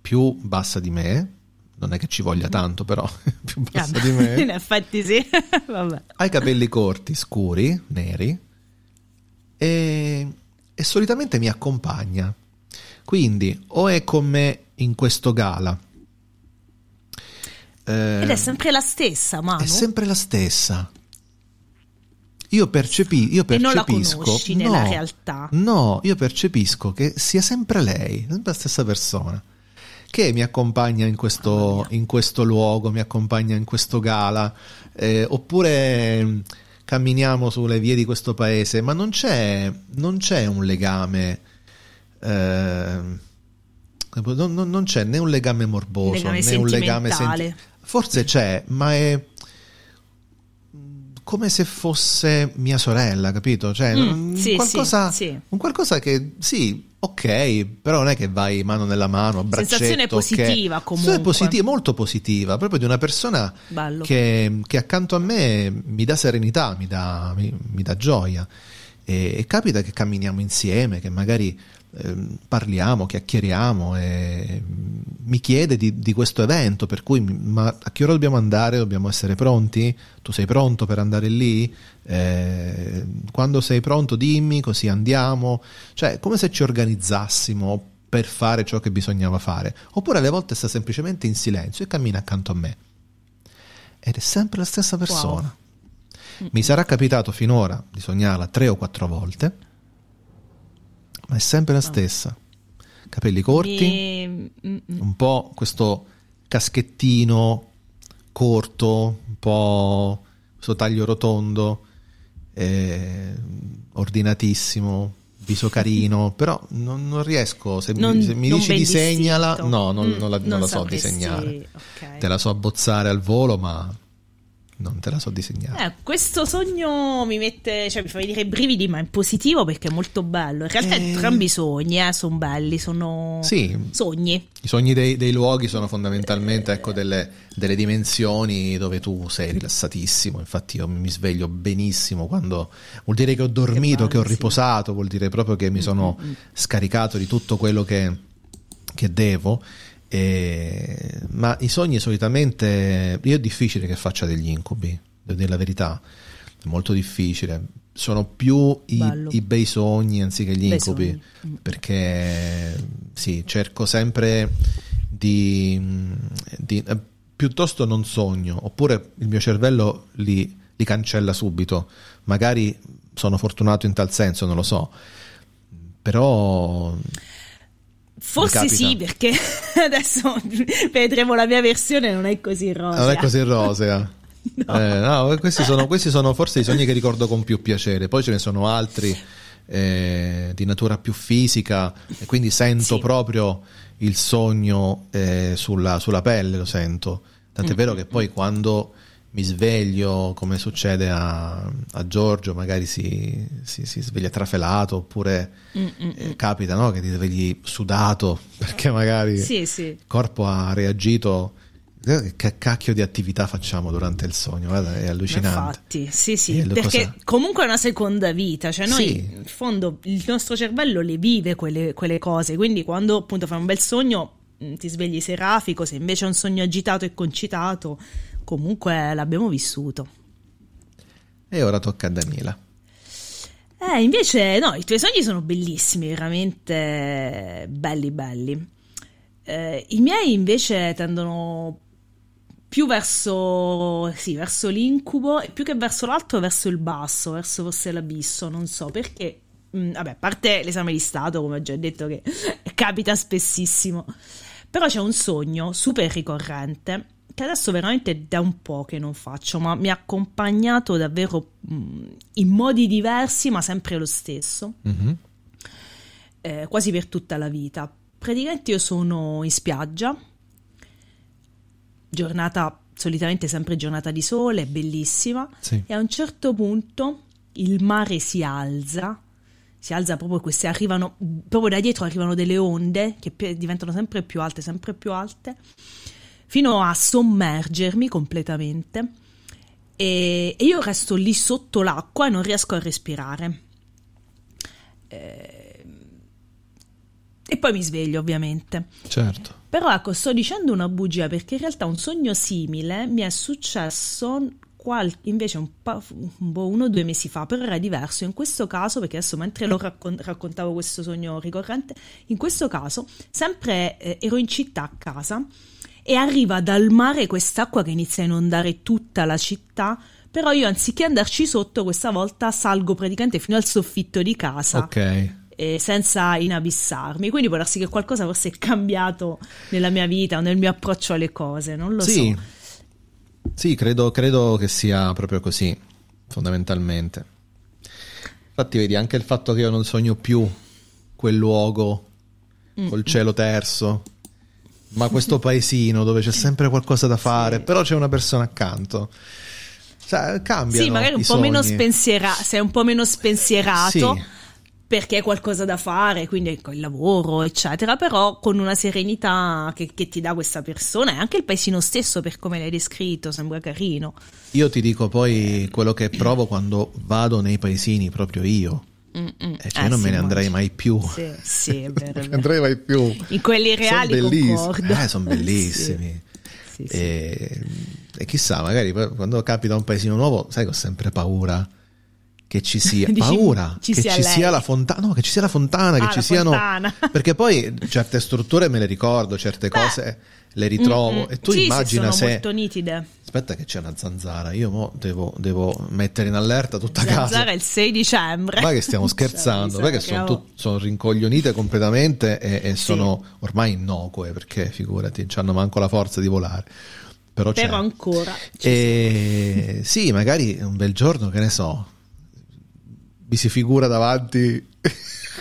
più bassa di me, non è che ci voglia tanto, però è più bassa Vabbè, di me. In effetti sì. Vabbè. Ha i capelli corti, scuri, neri, e e solitamente mi accompagna. Quindi o è con me in questo gala. Eh, Ed è sempre la stessa, Manu? È sempre la stessa. Io, percepi, io percepisco. E non la conosci no, nella realtà. No, io percepisco che sia sempre lei, sempre la stessa persona. Che mi accompagna in questo, in questo luogo, mi accompagna in questo gala, eh, oppure camminiamo sulle vie di questo paese, ma non c'è, non c'è un legame. Eh, non, non, c'è né un legame morboso legame né un legame senti- forse c'è, ma è come se fosse mia sorella, capito? Cioè, mm, sì, qualcosa, sì, un qualcosa che sì, ok, però non è che vai mano nella mano, braccetto. Sensazione positiva che, comunque. Positiva, molto positiva, proprio di una persona che, che, accanto a me mi dà serenità, mi dà, mi, mi dà gioia. E, e, capita che camminiamo insieme, che magari parliamo, chiacchieriamo e mi chiede di, di, questo evento, per cui ma a che ora dobbiamo andare? Dobbiamo essere pronti? Tu sei pronto per andare lì? Eh, quando sei pronto dimmi così andiamo, cioè come se ci organizzassimo per fare ciò che bisognava fare, oppure alle volte sta semplicemente in silenzio e cammina accanto a me ed è sempre la stessa persona. Wow. Mi sarà capitato finora di sognarla tre o quattro volte ma è sempre la stessa. Capelli corti, e... un po' questo caschettino corto, un po' questo taglio rotondo, eh, ordinatissimo, viso carino, però non, non riesco, se, non, mi, se mi dici disegnala, no, non, mm, non la, la so disegnare. Okay. Te la so abbozzare al volo, ma non te la so disegnare. Eh, questo sogno mi mette, cioè mi fa venire i brividi, ma in positivo perché è molto bello. In realtà eh... entrambi i sogni eh, sono belli, sono sì. sogni. I sogni dei, dei luoghi sono fondamentalmente ecco, delle, delle, dimensioni dove tu sei rilassatissimo. Infatti, io mi sveglio benissimo quando vuol dire che ho dormito, che, che ho riposato, vuol dire proprio che mi sono mm-hmm. scaricato di tutto quello che, che devo. E, ma i sogni solitamente, io è difficile che faccia degli incubi, devo dire la verità, è molto difficile. Sono più i, i bei sogni anziché gli incubi, mm. perché sì, cerco sempre di, di eh, piuttosto non sogno, oppure il mio cervello li, li cancella subito. Magari sono fortunato in tal senso, non lo so. Però Forse sì, perché adesso vedremo la mia versione, non è così rosea. Non è così rosea. no. Eh, no, questi, sono, questi, sono, forse i sogni che ricordo con più piacere, poi ce ne sono altri eh, di natura più fisica e quindi sento sì. proprio il sogno eh, sulla, sulla, pelle, lo sento. Tant'è mm. vero che poi quando mi sveglio, come succede a, a Giorgio, magari si, si, si, sveglia trafelato, oppure eh, capita no? che ti svegli sudato perché magari sì, sì. il corpo ha reagito. Che cacchio di attività facciamo durante il sogno? Guarda, è allucinante. Infatti, sì, sì, perché cosa... comunque è una seconda vita, cioè noi sì. in fondo il nostro cervello le vive quelle, quelle cose, quindi quando appunto fai un bel sogno mm, ti svegli serafico, se invece è un sogno agitato e concitato, comunque l'abbiamo vissuto. E ora tocca a Daniela. Eh, invece, no, i tuoi sogni sono bellissimi, veramente belli, belli. Eh, I miei invece tendono più verso, sì, verso l'incubo e più che verso l'alto, verso il basso, verso forse l'abisso, non so perché. Mm, vabbè, a parte l'esame di Stato, come ho già detto, che capita spessissimo. Però c'è un sogno super ricorrente che adesso veramente da un po' che non faccio, ma mi ha accompagnato davvero mm, in modi diversi, ma sempre lo stesso, mm-hmm. eh, quasi per tutta la vita. Praticamente io sono in spiaggia, giornata solitamente sempre giornata di sole, bellissima, sì. e a un certo punto il mare si alza, si alza proprio queste arrivano, proprio da dietro arrivano delle onde che diventano sempre più alte, sempre più alte fino a sommergermi completamente e, e io resto lì sotto l'acqua e non riesco a respirare. Eh, e poi mi sveglio ovviamente. Certo. Però ecco, sto dicendo una bugia perché in realtà un sogno simile mi è successo qual- invece un, pa- un po' uno o due mesi fa, però era diverso. In questo caso, perché adesso mentre lo raccon- raccontavo questo sogno ricorrente, in questo caso sempre eh, ero in città a casa e arriva dal mare quest'acqua che inizia a inondare tutta la città. Però io anziché andarci sotto, questa volta salgo praticamente fino al soffitto di casa. Ok. eh, senza inabissarmi. Quindi può darsi che qualcosa forse è cambiato nella mia vita o nel mio approccio alle cose, non lo Sì, so. sì credo, credo che sia proprio così, fondamentalmente. Infatti, vedi anche il fatto che io non sogno più quel luogo Mm, col cielo terso, ma questo paesino dove c'è sempre qualcosa da fare, Sì. però c'è una persona accanto. Cioè, cambiano. Sì, magari un po' meno sogni. spensierato, sei un po' meno spensierato Sì. perché hai qualcosa da fare, quindi ecco, il lavoro, eccetera, però con una serenità che, che ti dà questa persona e anche il paesino stesso per come l'hai descritto, sembra carino. Io ti dico poi quello che provo quando vado nei paesini, proprio io. Mm, mm. E cioè Eh, non me ne andrei mai più. Sì, sì, è vero, è vero. andrei mai più. In quelli reali Sono bellissimi. Eh, sono bellissimi. Sì, sì. E, e chissà, magari quando capita un paesino nuovo, sai che ho sempre paura che ci sia Dici, paura ci che sia ci sia la fontana, no, che ci sia la fontana, Ah, che ci siano fontana. perché poi certe strutture me le ricordo, certe cose le ritrovo Mm, mm. e tu sì, immagina sì, sono se molto nitide. aspetta che c'è una zanzara, io mo devo, devo mettere in allerta tutta casa. Zanzara il 6 dicembre. Ma che stiamo scherzando, perché sono, tut- sono rincoglionite completamente e, e sono ormai innocue perché figurati, non hanno manco la forza di volare. Però, c'è. Però ancora. E sì, magari un bel giorno, che ne so, vi si figura davanti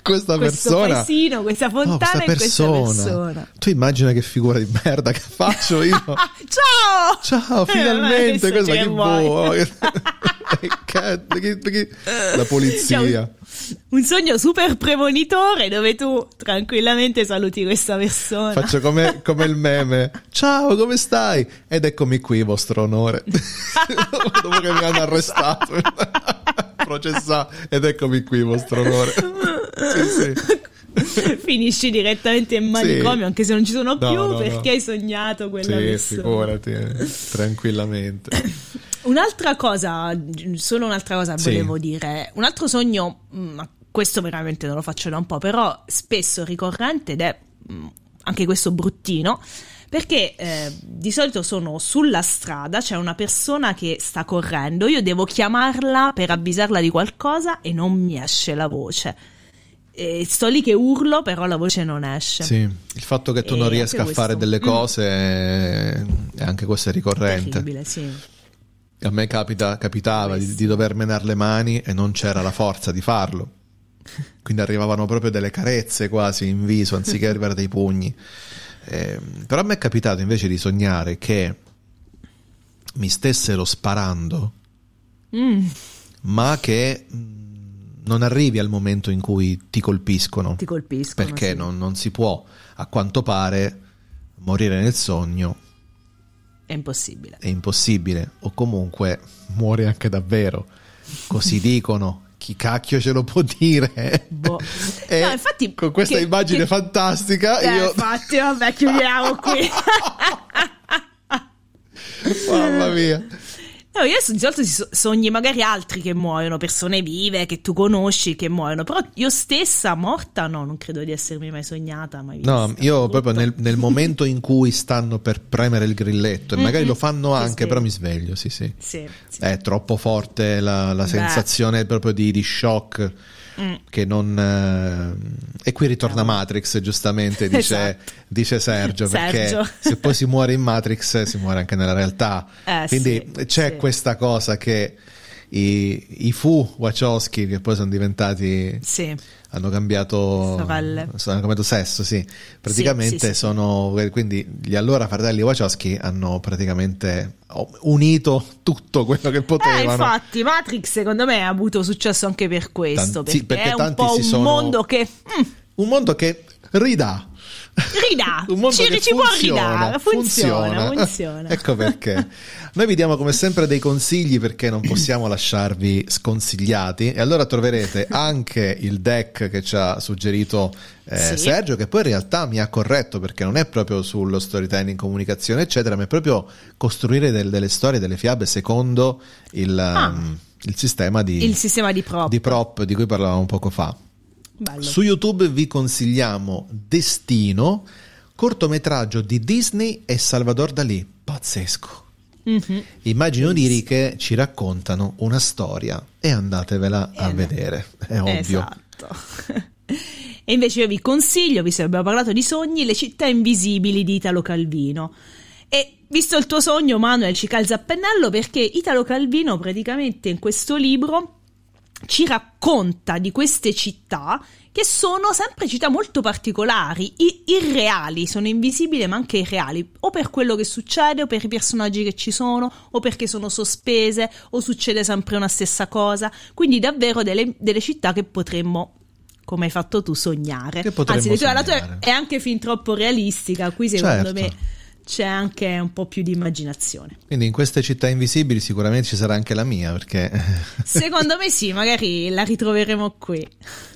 questa questo persona. paesino, questa No, fontana questa e questa persona. persona. Tu immagina che figura di merda che faccio io. Ciao! Ciao, finalmente! Eh, che che- La polizia. Cioè, Un sogno super premonitore dove tu tranquillamente saluti questa persona. Faccio come, come il meme. Ciao, come stai? Ed eccomi qui, vostro onore. Dopo che mi hanno arrestato, processato. Ed eccomi qui, vostro onore. Sì, sì. Finisci direttamente in manicomio, Sì. anche se non ci sono No, più, no, no. perché hai sognato quella Sì, persona. figurati, eh, tranquillamente. Un'altra cosa, solo un'altra cosa volevo dire. Un altro sogno, mm, ma questo veramente non lo faccio da un po', però spesso ricorrente ed è mm, anche questo bruttino. Perché eh, di solito sono sulla strada, c'è una persona che sta correndo, io devo chiamarla per avvisarla di qualcosa e non mi esce la voce. E sto lì che urlo, però la voce non esce. Sì, il fatto che tu E non riesca a fare delle Mm. cose, eh, anche questo è ricorrente. Terribile, sì. A me capita, capitava di, di dover menare le mani e non c'era la forza di farlo. Quindi arrivavano proprio delle carezze quasi in viso anziché arrivare dei pugni. Eh, però a me è capitato invece di sognare che mi stessero sparando, Mm, ma che mh, non arrivi al momento in cui ti colpiscono. ti colpiscono. perché sì. non, non si può, a quanto pare, morire nel sogno È impossibile. è impossibile, o comunque muore anche davvero. Così dicono. Chi cacchio ce lo può dire? Boh. No, infatti, con questa che- immagine che- fantastica, Eh, io. infatti, vabbè, chiudiamo qui. Mamma mia. No, io di solito sogni magari altri che muoiono, persone vive che tu conosci che muoiono, però io stessa morta no, non credo di essermi mai sognata, mai vista. No, io Brutto. proprio nel, nel momento in cui stanno per premere il grilletto, e magari lo fanno anche, però mi sveglio, sì, sì. Sì, sì. È troppo forte la, la sensazione proprio di, di shock Mm. che non... eh, E qui ritorna Matrix, giustamente, dice, Esatto. dice Sergio, perché Sergio. se poi si muore in Matrix si muore anche nella realtà. Eh, Quindi sì, c'è sì. questa cosa che i, i fu Wachowski, che poi sono diventati Sì. Hanno cambiato, Sorelle. hanno cambiato sesso, sì. Praticamente sì, sì. sono quindi gli allora fratelli Wachowski hanno praticamente unito tutto quello che Eh, potevano. infatti, Matrix secondo me ha avuto successo anche per questo, Tanti- perché, perché è un po' un sono- mondo che... mm, Un mondo che ridà, ridà, ci, ci può funziona, ridare, funziona, funziona. ecco perché. Noi vi diamo come sempre dei consigli perché non possiamo lasciarvi sconsigliati e allora troverete anche il deck che ci ha suggerito eh, Sì. Sergio, che poi in realtà mi ha corretto perché non è proprio sullo storytelling, comunicazione, eccetera, ma è proprio costruire del- delle storie, delle fiabe secondo il, Ah. um, il sistema di, Il sistema di prop. di prop di cui parlavamo poco fa. Bello. Su YouTube vi consigliamo Destino, cortometraggio di Disney e Salvador Dalì. Pazzesco. Mhm. Immagini oniriche ci raccontano una storia e andatevela a Eh, no. vedere, è ovvio. Esatto. e invece io vi consiglio, visto che abbiamo parlato di sogni, Le città invisibili di Italo Calvino. E visto il tuo sogno, Manuel, ci calza a pennello perché Italo Calvino praticamente in questo libro ci racconta di queste città che sono sempre città molto particolari, i- irreali, sono invisibili ma anche irreali, o per quello che succede, o per i personaggi che ci sono, o perché sono sospese, o succede sempre una stessa cosa. Quindi davvero delle, delle città che potremmo, come hai fatto tu, sognare. Anzi, la tua sognare. è anche fin troppo realistica, qui secondo Certo. me c'è anche un po' più di immaginazione. Quindi in queste città invisibili sicuramente ci sarà anche la mia, perché... Secondo me sì, magari la ritroveremo qui.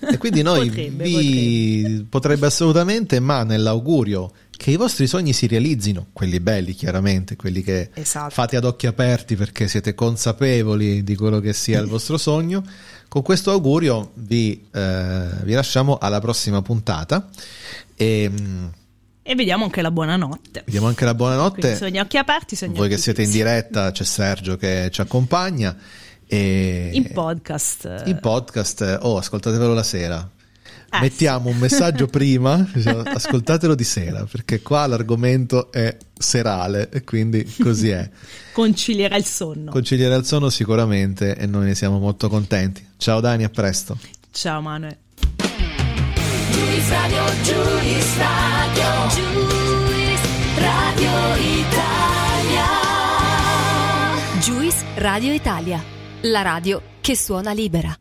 e quindi noi Potrebbe, vi potrebbe assolutamente, ma nell'augurio che i vostri sogni si realizzino, quelli belli chiaramente, quelli che Esatto. fate ad occhi aperti perché siete consapevoli di quello che sia il vostro sogno. Con questo augurio vi, eh, vi lasciamo alla prossima puntata e mm, E vediamo anche la buonanotte. vediamo anche la Quindi buonanotte. sogni a occhi aperti, sogni Voi che siete in diretta c'è Sergio che ci accompagna e In podcast. in podcast, oh ascoltatevelo la sera. Eh, Mettiamo un messaggio prima, diciamo, ascoltatelo di sera, perché qua l'argomento è serale e quindi così è. Concilierà il sonno. Conciliere al sonno sicuramente e noi ne siamo molto contenti. Ciao Dani, a presto. Ciao Manuel. Juice Radio, Radio Italia. Juice Radio Italia, la radio che suona libera.